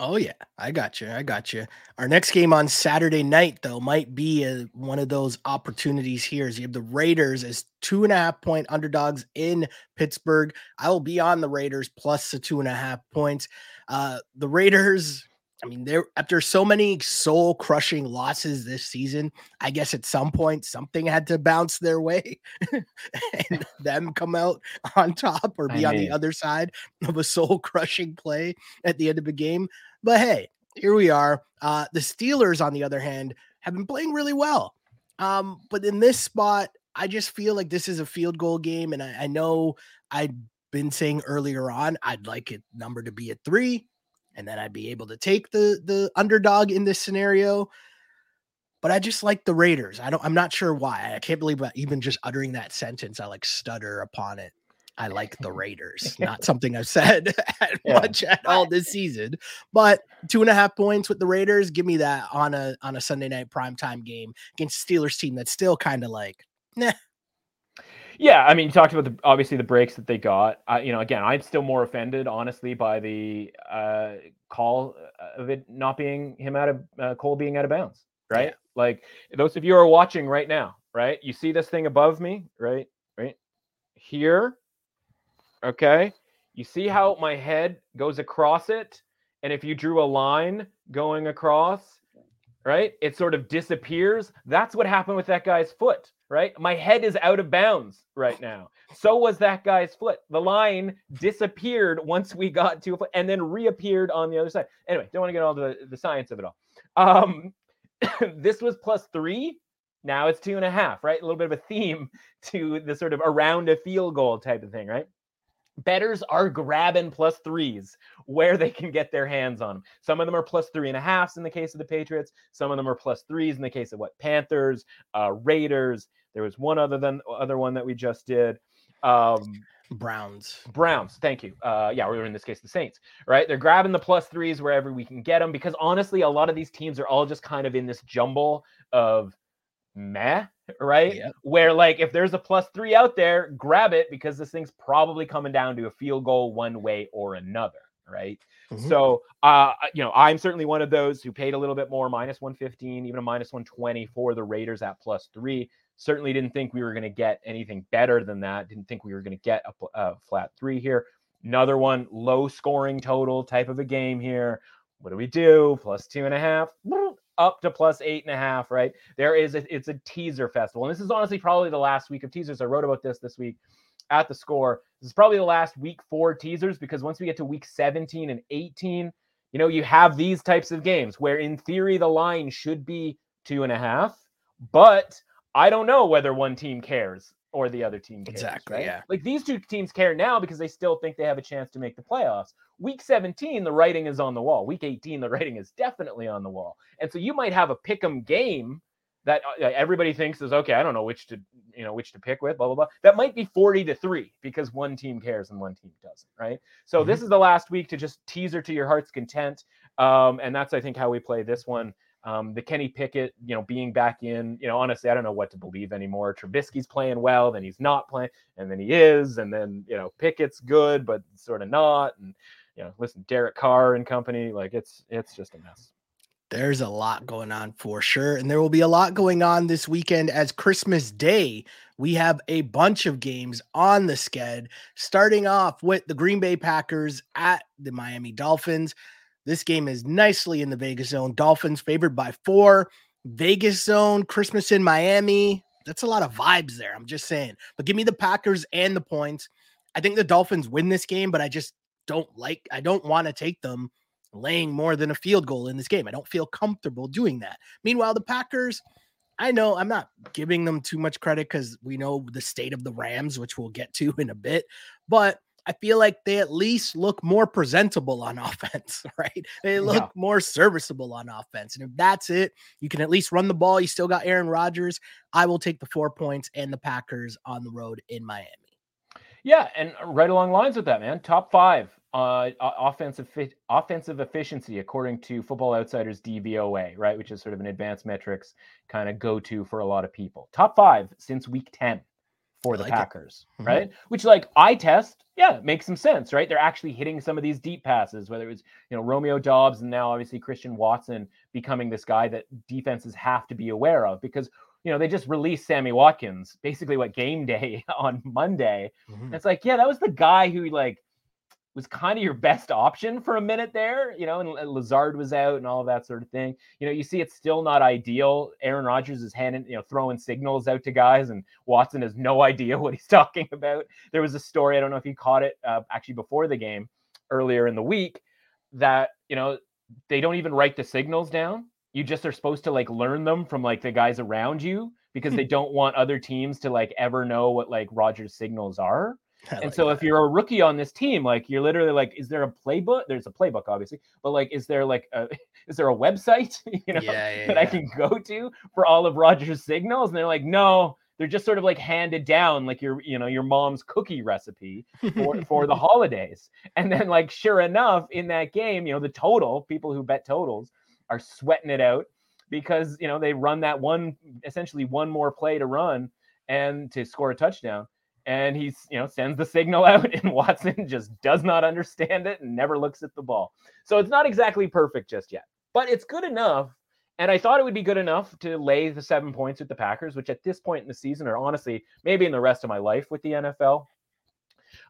Oh yeah, I got you. I got you. Our next game on Saturday night though might be a, one of those opportunities here. Is you have the Raiders as two and a half point underdogs in Pittsburgh. I will be on the Raiders plus the two and a half points. Uh, the Raiders I mean, there after so many soul crushing losses this season, I guess at some point something had to bounce their way and them come out on top or be I on the other side of a soul crushing play at the end of the game. But hey, here we are. Uh, the Steelers, on the other hand, have been playing really well. Um, but in this spot, I just feel like this is a field goal game, and I, I know I'd been saying earlier on I'd like it number to be at three and then I'd be able to take the the underdog in this scenario. But I just like the Raiders. I don't. I'm not sure why. I can't believe even just uttering that sentence, I like stutter upon it. I like the Raiders. Not something I've said yeah. much at all this season. But two and a half points with the Raiders. Give me that on a on a Sunday night primetime game against Steelers team that's still kind of like, nah, Yeah, I mean, you talked about the obviously the breaks that they got. Uh, you know, again, I'm still more offended, honestly, by the uh, call uh, of it not being him out of uh, Cole being out of bounds. Right, yeah. like those of you are watching right now, right? You see this thing above me, right? Right here. Okay, you see how my head goes across it, and if you drew a line going across, right, it sort of disappears. That's what happened with that guy's foot right? My head is out of bounds right now. So was that guy's foot. The line disappeared once we got to a foot and then reappeared on the other side. Anyway, don't want to get all the, the science of it all. Um, this was plus three. Now it's two and a half, right? A little bit of a theme to the sort of around a field goal type of thing, right? Betters are grabbing plus threes where they can get their hands on them. Some of them are plus three and a halfs in the case of the Patriots. Some of them are plus threes in the case of what Panthers, uh, Raiders. There was one other than other one that we just did. Um, Browns. Browns. Thank you. Uh, yeah, we're in this case the Saints, right? They're grabbing the plus threes wherever we can get them because honestly, a lot of these teams are all just kind of in this jumble of meh, right? Yeah. Where like if there's a plus three out there, grab it because this thing's probably coming down to a field goal one way or another, right? Mm-hmm. So uh you know, I'm certainly one of those who paid a little bit more, minus 115, even a minus 120 for the Raiders at plus three. Certainly didn't think we were going to get anything better than that. Didn't think we were going to get a, a flat three here. Another one, low scoring total type of a game here. What do we do? Plus two and a half up to plus eight and a half, right? There is a, it's a teaser festival. And this is honestly probably the last week of teasers. I wrote about this this week at the score. This is probably the last week four teasers because once we get to week 17 and 18, you know, you have these types of games where in theory the line should be two and a half, but I don't know whether one team cares or the other team cares. Exactly. Right? Yeah. Like these two teams care now because they still think they have a chance to make the playoffs. Week 17, the writing is on the wall. Week 18, the writing is definitely on the wall. And so you might have a pick 'em game that uh, everybody thinks is okay. I don't know which to you know which to pick with. Blah blah blah. That might be 40 to three because one team cares and one team doesn't. Right. So mm-hmm. this is the last week to just teaser to your heart's content. Um, and that's I think how we play this one. Um, the Kenny Pickett, you know, being back in, you know, honestly, I don't know what to believe anymore. Trubisky's playing well, then he's not playing, and then he is, and then you know, Pickett's good, but sort of not, and you know, listen, Derek Carr and company, like it's it's just a mess. There's a lot going on for sure, and there will be a lot going on this weekend as Christmas Day. We have a bunch of games on the sked, starting off with the Green Bay Packers at the Miami Dolphins. This game is nicely in the Vegas zone. Dolphins favored by four. Vegas zone, Christmas in Miami. That's a lot of vibes there. I'm just saying. But give me the Packers and the points. I think the Dolphins win this game, but I just don't like, I don't want to take them laying more than a field goal in this game. I don't feel comfortable doing that. Meanwhile, the Packers, I know I'm not giving them too much credit because we know the state of the Rams, which we'll get to in a bit, but I feel like they at least look more presentable on offense, right? They look yeah. more serviceable on offense. And if that's it, you can at least run the ball. You still got Aaron Rodgers. I will take the four points and the Packers on the road in Miami. Yeah, and right along lines with that, man. Top five uh, offensive offensive efficiency according to Football Outsiders DVOA, right, which is sort of an advanced metrics kind of go to for a lot of people. Top five since week ten for the like Packers, mm-hmm. right? Which like I test, yeah, makes some sense, right? They're actually hitting some of these deep passes, whether it was, you know, Romeo Doubs and now obviously Christian Watson becoming this guy that defenses have to be aware of because you know, they just released Sammy Watkins basically what game day on Monday. Mm-hmm. It's like, yeah, that was the guy who like was kind of your best option for a minute there, you know, and Lazard was out and all of that sort of thing. You know, you see it's still not ideal. Aaron Rodgers is handing, you know, throwing signals out to guys, and Watson has no idea what he's talking about. There was a story, I don't know if you caught it uh, actually before the game earlier in the week, that, you know, they don't even write the signals down. You just are supposed to like learn them from like the guys around you because hmm. they don't want other teams to like ever know what like Rodgers' signals are and so that. if you're a rookie on this team, like you're literally like, is there a playbook? There's a playbook, obviously, but like, is there like a is there a website, you know, yeah, yeah, that yeah. I can go to for all of Rodgers' signals? And they're like, no, they're just sort of like handed down like your, you know, your mom's cookie recipe for, for the holidays. And then like sure enough, in that game, you know, the total, people who bet totals are sweating it out because you know they run that one essentially one more play to run and to score a touchdown and he's you know sends the signal out and Watson just does not understand it and never looks at the ball. So it's not exactly perfect just yet, but it's good enough. And I thought it would be good enough to lay the seven points with the Packers, which at this point in the season, or honestly, maybe in the rest of my life with the NFL,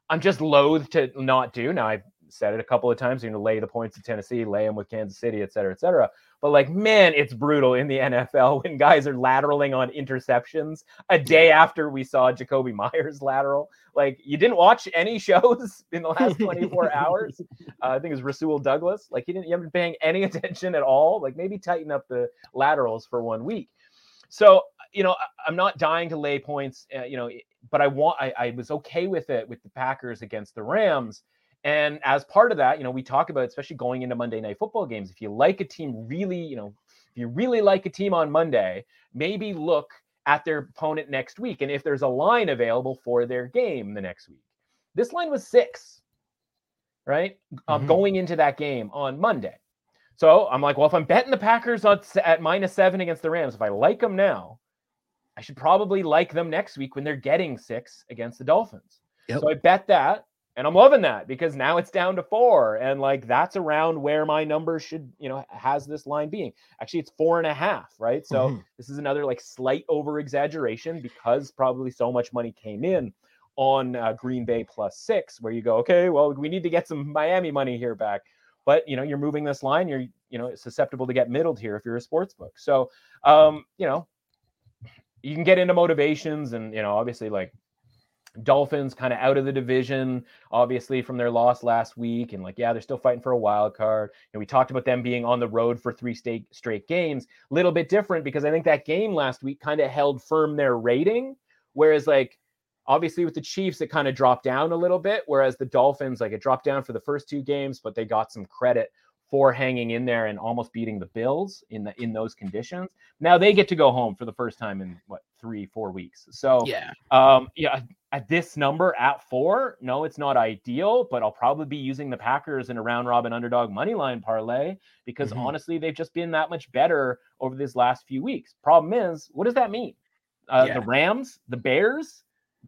I'm just loath to not do. Now I've said it a couple of times. You're going to lay the points to Tennessee, lay them with Kansas City, et cetera, et cetera. But like, man, it's brutal in the NFL when guys are lateraling on interceptions a day after we saw Jakobi Meyers lateral. Like, you didn't watch any shows in the last 24 hours. Uh, I think it was Rasul Douglas. Like, he didn't, you haven't been paying any attention at all. Like, maybe tighten up the laterals for one week. So, you know, I'm not dying to lay points, uh, you know, but I want, I, I was okay with it with the Packers against the Rams and as part of that, you know, we talk about, especially going into Monday night football games, if you like a team really, you know, if you really like a team on Monday, maybe look at their opponent next week. And if there's a line available for their game the next week, this line was six, right? Um, mm-hmm. going into that game on Monday. So I'm like, well, if I'm betting the Packers on, at minus seven against the Rams, if I like them now, I should probably like them next week when they're getting six against the Dolphins. Yep. So I bet that. And I'm loving that because now it's down to four. And like that's around where my number should, you know, has this line being. Actually, it's four and a half, right? So mm-hmm. this is another like slight over exaggeration because probably so much money came in on uh, Green Bay plus six, where you go, okay, well, we need to get some Miami money here back. But you know, you're moving this line, you're you know susceptible to get middled here if you're a sports book. So um, you know, you can get into motivations and you know, obviously like Dolphins kind of out of the division, obviously from their loss last week, and like yeah, they're still fighting for a wild card. And we talked about them being on the road for three straight straight games. Little bit different because I think that game last week kind of held firm their rating, whereas like obviously with the Chiefs it kind of dropped down a little bit, whereas the Dolphins like it dropped down for the first two games, but they got some credit for hanging in there and almost beating the Bills in the in those conditions. Now they get to go home for the first time in what three four weeks. So yeah, um, yeah, at this number at four, no, it's not ideal, but I'll probably be using the Packers in a round robin underdog money line parlay because mm-hmm. honestly, they've just been that much better over these last few weeks. Problem is, what does that mean? Uh, yeah. The Rams, the Bears,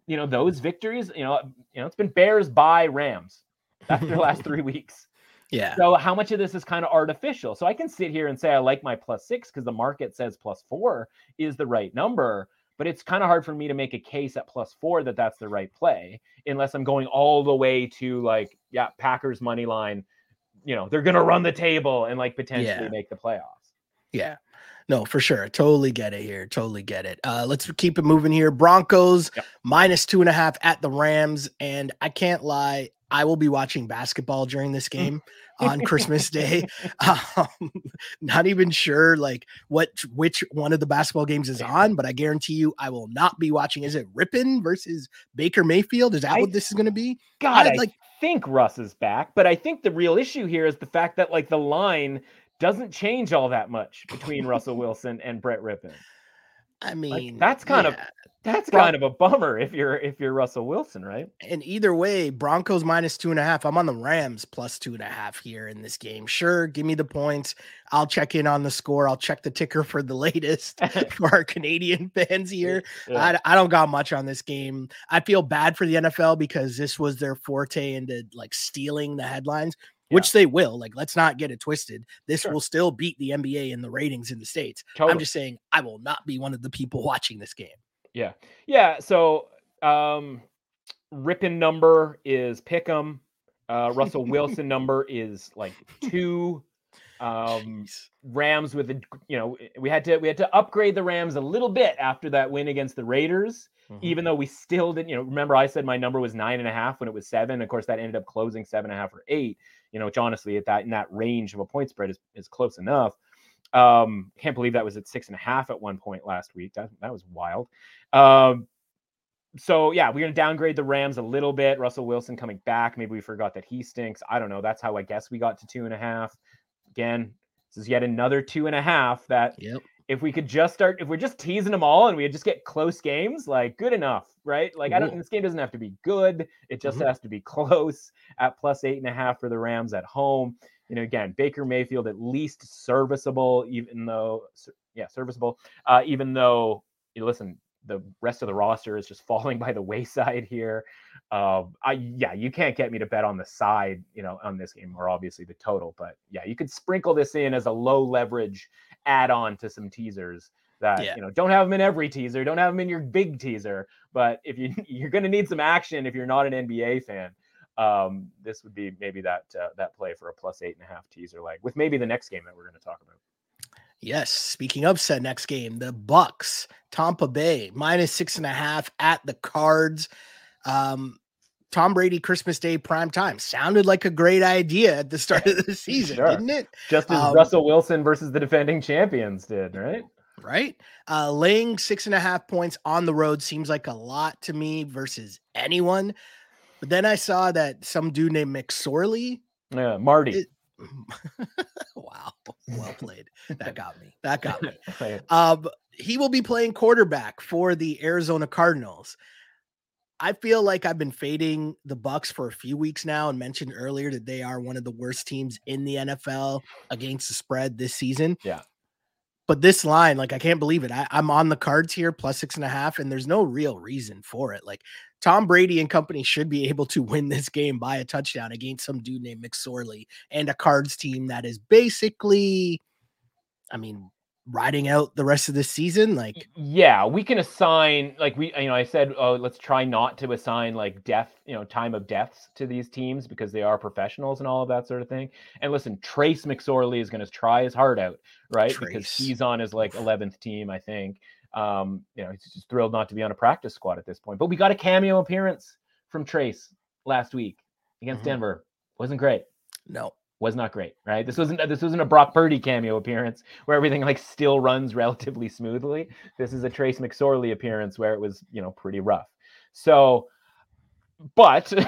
you know those victories. You know, you know it's been Bears by Rams. after their last three weeks. Yeah. So how much of this is kind of artificial? So I can sit here and say I like my plus six because the market says plus four is the right number, but it's kind of hard for me to make a case at plus four that that's the right play unless I'm going all the way to like, yeah, Packers money line. You know, they're gonna run the table and like potentially yeah. make the playoffs. Yeah. No, for sure. Totally get it here. Totally get it. Uh, let's keep it moving here. Broncos yep. minus two and a half at the Rams. And I can't lie, I will be watching basketball during this game on Christmas Day. Um, not even sure like what which one of the basketball games is on, but I guarantee you I will not be watching. Is it Rypien versus Baker Mayfield? Is that I, what this is going to be? God, I, like I think Russ is back, but I think the real issue here is the fact that like the line doesn't change all that much between Russell Wilson and Brett Rypien. I mean, like, that's kind yeah. of that's kind of a bummer if you're if you're Russell Wilson, right? And either way, Broncos minus two and a half. I'm on the Rams plus two and a half here in this game. Sure, give me the points. I'll check in on the score. I'll check the ticker for the latest for our Canadian fans here. Yeah. I, I don't got much on this game. I feel bad for the NFL because this was their forte into like stealing the headlines which they will. Like, let's not get it twisted. This sure. will still beat the NBA in the ratings in the States. Totally. I'm just saying, I will not be one of the people watching this game. Yeah. Yeah. So, um, Rypien number is Pick'em. Uh, Russell Wilson number is like two. Um, Rams with a, you know, we had to we had to upgrade the Rams a little bit after that win against the Raiders. Mm-hmm. Even though we still didn't, you know, remember I said my number was nine and a half when it was seven. Of course, that ended up closing seven and a half or eight. You know, which honestly, at that in that range of a point spread is is close enough. Um, can't believe that was at six and a half at one point last week. That that was wild. Um, so yeah, we're gonna downgrade the Rams a little bit. Russell Wilson coming back. Maybe we forgot that he stinks. I don't know. That's how I guess we got to two and a half. Again, this is yet another two and a half that yep. If we could just start, if we're just teasing them all and we just get close games, like good enough, right? Like I don't this game doesn't have to be good. It just mm-hmm. has to be close at plus eight and a half for the Rams at home you know, again, Baker Mayfield at least serviceable, even though, yeah, serviceable, uh, even though, you know, listen, the rest of the roster is just falling by the wayside here. Uh, I yeah, you can't get me to bet on the side, you know, on this game or obviously the total, but yeah, you could sprinkle this in as a low leverage add on to some teasers that yeah. you know don't have them in every teaser, don't have them in your big teaser, but if you you're going to need some action if you're not an NBA fan, um, this would be maybe that uh, that play for a plus eight and a half teaser leg with maybe the next game that we're going to talk about. Yes. Speaking of said next game, the Bucks, Tampa Bay, minus six and a half at the cards. Um, Tom Brady Christmas Day prime time sounded like a great idea at the start of the season, sure. didn't it? Just as um, Russell Wilson versus the defending champions did, right? Right. Uh, laying six and a half points on the road seems like a lot to me versus anyone. But then I saw that some dude named McSorley. Yeah, Marty. It, wow. Well played. That got me. That got me. Um, he will be playing quarterback for the Arizona Cardinals. I feel like I've been fading the Bucks for a few weeks now and mentioned earlier that they are one of the worst teams in the NFL against the spread this season. Yeah. But this line, like I can't believe it. I, am on the cards here plus six and a half, and there's no real reason for it. Like Tom Brady and company should be able to win this game by a touchdown against some dude named McSorley and a cards team that is basically, I mean, riding out the rest of the season like yeah we can assign like we you know i said oh let's try not to assign like death you know time of deaths to these teams because they are professionals and all of that sort of thing and listen trace mcsorley is going to try his heart out right trace. because he's on his like 11th team i think um, you know, he's just thrilled not to be on a practice squad at this point. But we got a cameo appearance from Trace last week against mm-hmm. Denver. Wasn't great. No, was not great. Right. This wasn't this wasn't a Brock Purdy cameo appearance where everything like still runs relatively smoothly. This is a Trace McSorley appearance where it was you know pretty rough. So, but.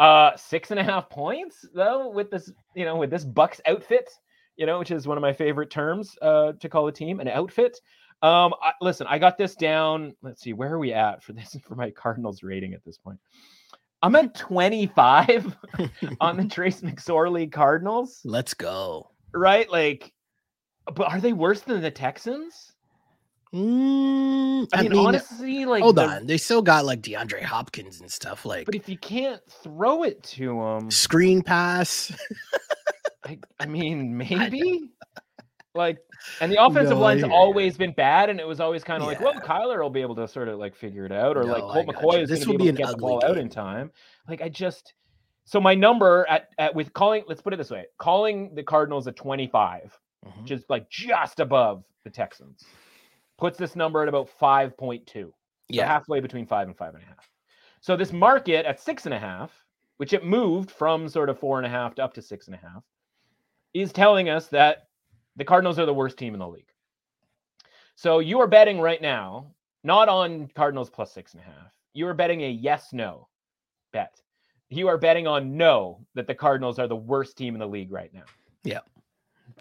uh six and a half points though with this you know with this bucks outfit you know, which is one of my favorite terms uh, to call a team, an outfit. Um, I, listen, I got this down. Let's see, where are we at for this for my Cardinals rating at this point? I'm at 25 on the Trace McSorley Cardinals. Let's go. Right? Like, but are they worse than the Texans? Mm, I, I, mean, mean, honestly, like, hold on, they still got like DeAndre Hopkins and stuff. Like, but if you can't throw it to them, screen pass. I, I mean, maybe. Like, and the offensive no, line's always been bad, and it was always kind of yeah. like, well, Kyler will be able to sort of like figure it out, or no, like Colt McCoy is going to be able to get the ball game. out in time. Like, I just so my number at, at with calling, let's put it this way, calling the Cardinals at 25, mm-hmm. which is like just above the Texans, puts this number at about 5.2. So yeah, halfway between five and five and a half. So this market at six and a half, which it moved from sort of four and a half to up to six and a half, is telling us that the Cardinals are the worst team in the league. So you are betting right now, not on Cardinals plus six and a half. You are betting a yes no bet. You are betting on no that the Cardinals are the worst team in the league right now. Yeah.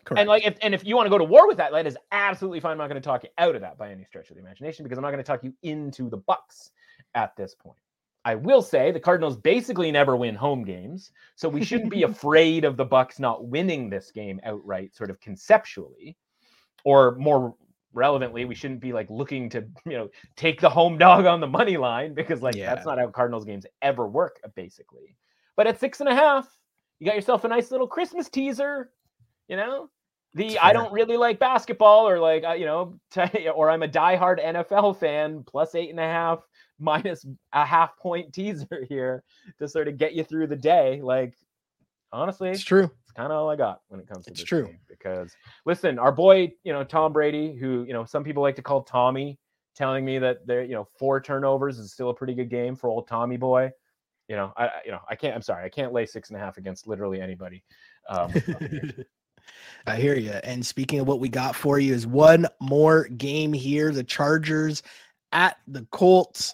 Correct. And like if and if you want to go to war with that, that is absolutely fine. I'm not going to talk you out of that by any stretch of the imagination because I'm not going to talk you into the Bucks at this point. I will say the Cardinals basically never win home games, so we shouldn't be afraid of the Bucks not winning this game outright, sort of conceptually, or more relevantly, we shouldn't be like looking to you know take the home dog on the money line because like yeah. that's not how Cardinals games ever work, basically. But at six and a half, you got yourself a nice little Christmas teaser, you know. The I don't really like basketball, or like uh, you know, t- or I'm a diehard NFL fan. Plus eight and a half minus a half point teaser here to sort of get you through the day. Like, honestly, it's true. It's kind of all I got when it comes to it's this true. because listen, our boy, you know, Tom Brady, who you know some people like to call Tommy, telling me that there, you know, four turnovers is still a pretty good game for old Tommy boy. You know, I, you know, I can't. I'm sorry, I can't lay six and a half against literally anybody. Um, I hear you. And speaking of what we got for you, is one more game here: the Chargers at the Colts.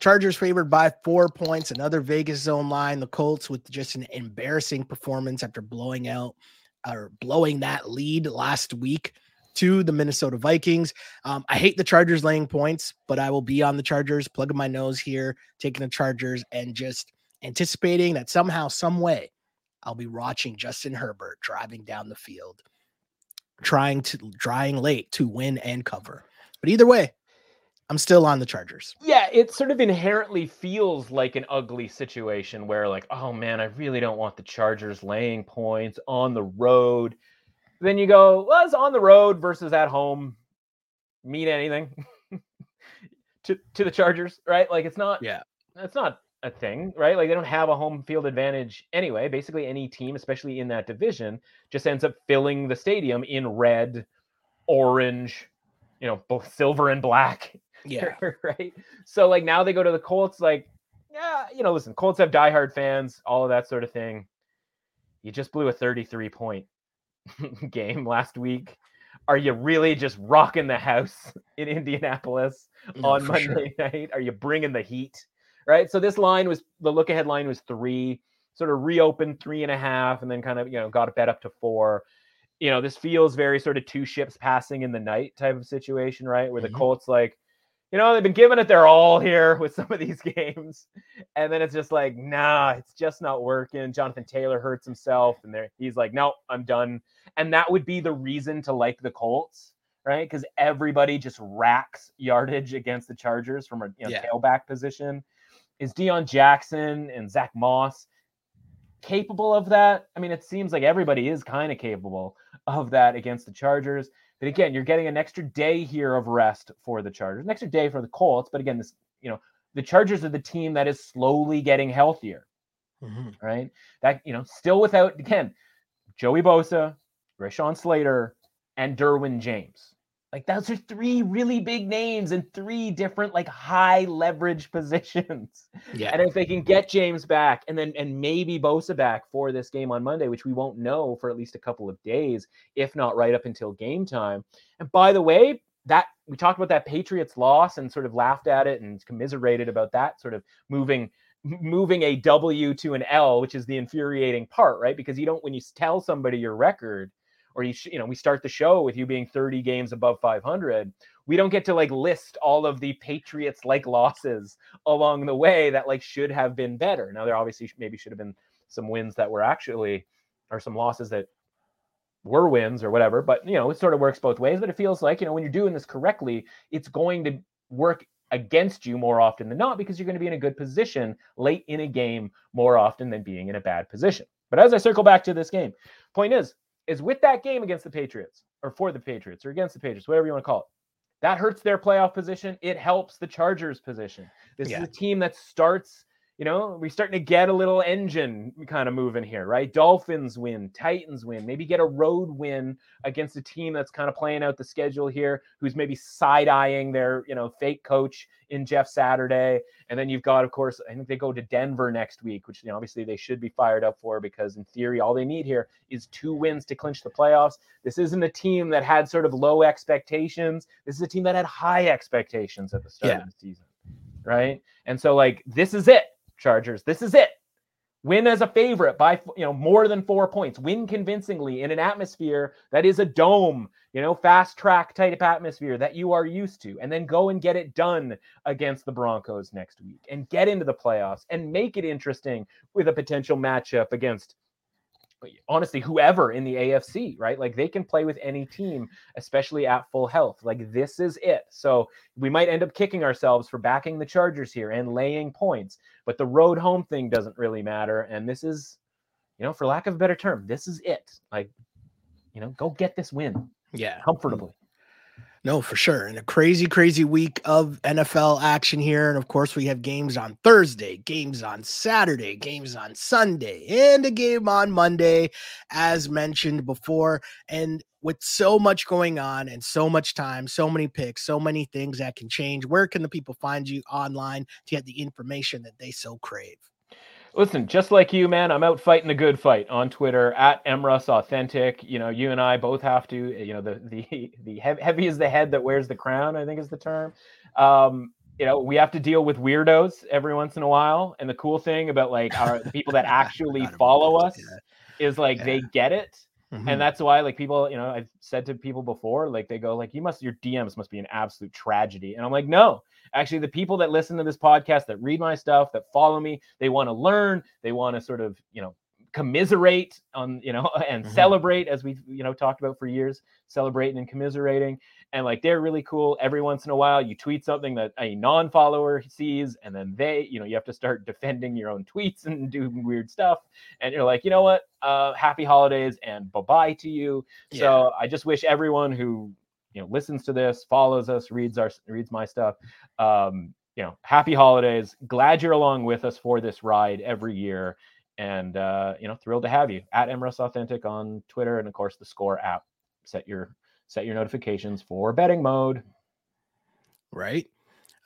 Chargers favored by four points. Another Vegas zone line. The Colts with just an embarrassing performance after blowing out or blowing that lead last week to the Minnesota Vikings. Um, I hate the Chargers laying points, but I will be on the Chargers, plugging my nose here, taking the Chargers, and just anticipating that somehow, some way, I'll be watching Justin Herbert driving down the field, trying to drying late to win and cover. But either way, I'm still on the Chargers. Yeah, it sort of inherently feels like an ugly situation where, like, oh man, I really don't want the Chargers laying points on the road. Then you go, well, it's on the road versus at home mean anything to to the Chargers, right? Like, it's not. Yeah, it's not a thing, right? Like, they don't have a home field advantage anyway. Basically, any team, especially in that division, just ends up filling the stadium in red, orange, you know, both silver and black yeah. right. So like now they go to the Colts, like, yeah, you know, listen, Colts have diehard fans, all of that sort of thing. You just blew a 33 point game last week. Are you really just rocking the house in Indianapolis no, on Monday sure. night? Are you bringing the heat? Right. So this line was the look ahead line was three, sort of reopened three and a half, and then kind of, you know, got a bet up to four. You know, this feels very sort of two ships passing in the night type of situation, right? Where the mm-hmm. Colts like, you know, they've been giving it their all here with some of these games. And then it's just like, nah, it's just not working. Jonathan Taylor hurts himself and there he's like, no, I'm done. And that would be the reason to like the Colts, right? Because everybody just racks yardage against the Chargers from a you know, yeah. tailback position. Is Deon Jackson and Zach Moss capable of that? I mean, it seems like everybody is kind of capable of that against the Chargers. But again, you're getting an extra day here of rest for the Chargers, an extra day for the Colts. But again, this, you know, the Chargers are the team that is slowly getting healthier, mm-hmm. right? That, you know, still without, again, Joey Bosa, Rashawn Slater, and Derwin James. Like those are three really big names in three different like high leverage positions. Yeah. And if they can get James back and then and maybe Bosa back for this game on Monday, which we won't know for at least a couple of days, if not right up until game time. And by the way, that we talked about that Patriots loss and sort of laughed at it and commiserated about that sort of moving moving a W to an L, which is the infuriating part, right? Because you don't when you tell somebody your record, or you sh- you know we start the show with you being 30 games above 500 we don't get to like list all of the patriots like losses along the way that like should have been better. Now there obviously maybe should have been some wins that were actually or some losses that were wins or whatever but you know it sort of works both ways but it feels like you know when you're doing this correctly it's going to work against you more often than not because you're going to be in a good position late in a game more often than being in a bad position. But as i circle back to this game point is is with that game against the Patriots or for the Patriots or against the Patriots, whatever you want to call it. That hurts their playoff position. It helps the Chargers position. This yeah. is a team that starts you know, we're starting to get a little engine kind of moving here, right? Dolphins win, Titans win, maybe get a road win against a team that's kind of playing out the schedule here, who's maybe side eyeing their, you know, fake coach in Jeff Saturday. And then you've got, of course, I think they go to Denver next week, which you know, obviously they should be fired up for because in theory, all they need here is two wins to clinch the playoffs. This isn't a team that had sort of low expectations. This is a team that had high expectations at the start yeah. of the season. Right. And so, like, this is it Chargers. This is it. Win as a favorite by you know more than four points. Win convincingly in an atmosphere that is a dome, you know, fast track type atmosphere that you are used to, and then go and get it done against the Broncos next week and get into the playoffs and make it interesting with a potential matchup against honestly whoever in the AFC, right? Like they can play with any team, especially at full health. Like this is it. So we might end up kicking ourselves for backing the Chargers here and laying points, but the road home thing doesn't really matter. And this is, you know, for lack of a better term, this is it. Like, you know, go get this win. Yeah. Comfortably. No, for sure. And a crazy, crazy week of NFL action here. And of course, we have games on Thursday, games on Saturday, games on Sunday, and a game on Monday, as mentioned before. And with so much going on and so much time, so many picks, so many things that can change, where can the people find you online to get the information that they so crave? Listen, just like you, man, I'm out fighting the good fight on Twitter at MRuss Authentic. You know, you and I both have to. You know, the the the heavy is the head that wears the crown. I think is the term. Um, you know, we have to deal with weirdos every once in a while. And the cool thing about like our the people that actually follow us yeah. is like yeah. they get it. Mm-hmm. And that's why, like, people, you know, I've said to people before, like, they go, like, you must, your DMs must be an absolute tragedy. And I'm like, no, actually, the people that listen to this podcast, that read my stuff, that follow me, they want to learn, they want to sort of, you know, commiserate on you know and Mhm. celebrate as we you know talked about for years celebrating and commiserating. And like they're really cool. Every once in a while you tweet something that a non-follower sees and then they you know you have to start defending your own tweets and do weird stuff. And you're like you know what? Uh happy holidays and bye-bye to you. So i just wish everyone who you know listens to this follows us reads our reads my stuff. Um you know happy holidays. Glad you're along with us for this ride every year. And uh you know thrilled to have you. At mruss authentic on twitter and of course the score app. Set your set your notifications for betting mode. Right?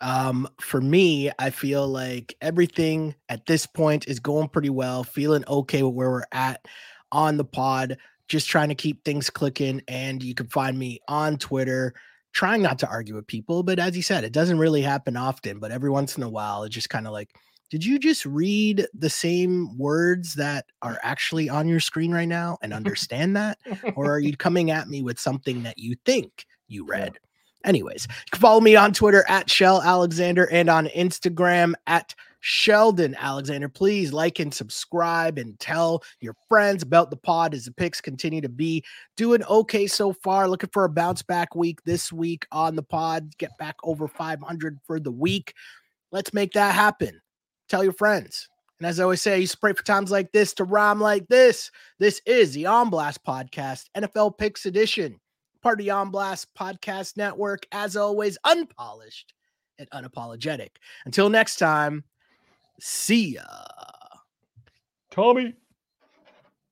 Um, for me, I feel like everything at this point is going pretty well, feeling okay with where we're at on the pod, just trying to keep things clicking. And you can find me on Twitter, trying not to argue with people. But as you said, it doesn't really happen often, but every once in a while, it's just kind of like, did you just read the same words that are actually on your screen right now and understand that? or are you coming at me with something that you think you read? Anyways, you can follow me on Twitter at Shell Alexander and on Instagram at Sheldon Alexander. Please like and subscribe and tell your friends about the pod as the picks continue to be doing okay so far. Looking for a bounce back week this week on the pod. Get back over 500 for the week. Let's make that happen. Tell your friends. And as I always say, I used to pray for times like this to rhyme like this. This is the On Blast Podcast, NFL Picks Edition, part of the On Blast Podcast Network. As always, unpolished and unapologetic. Until next time, see ya. tommy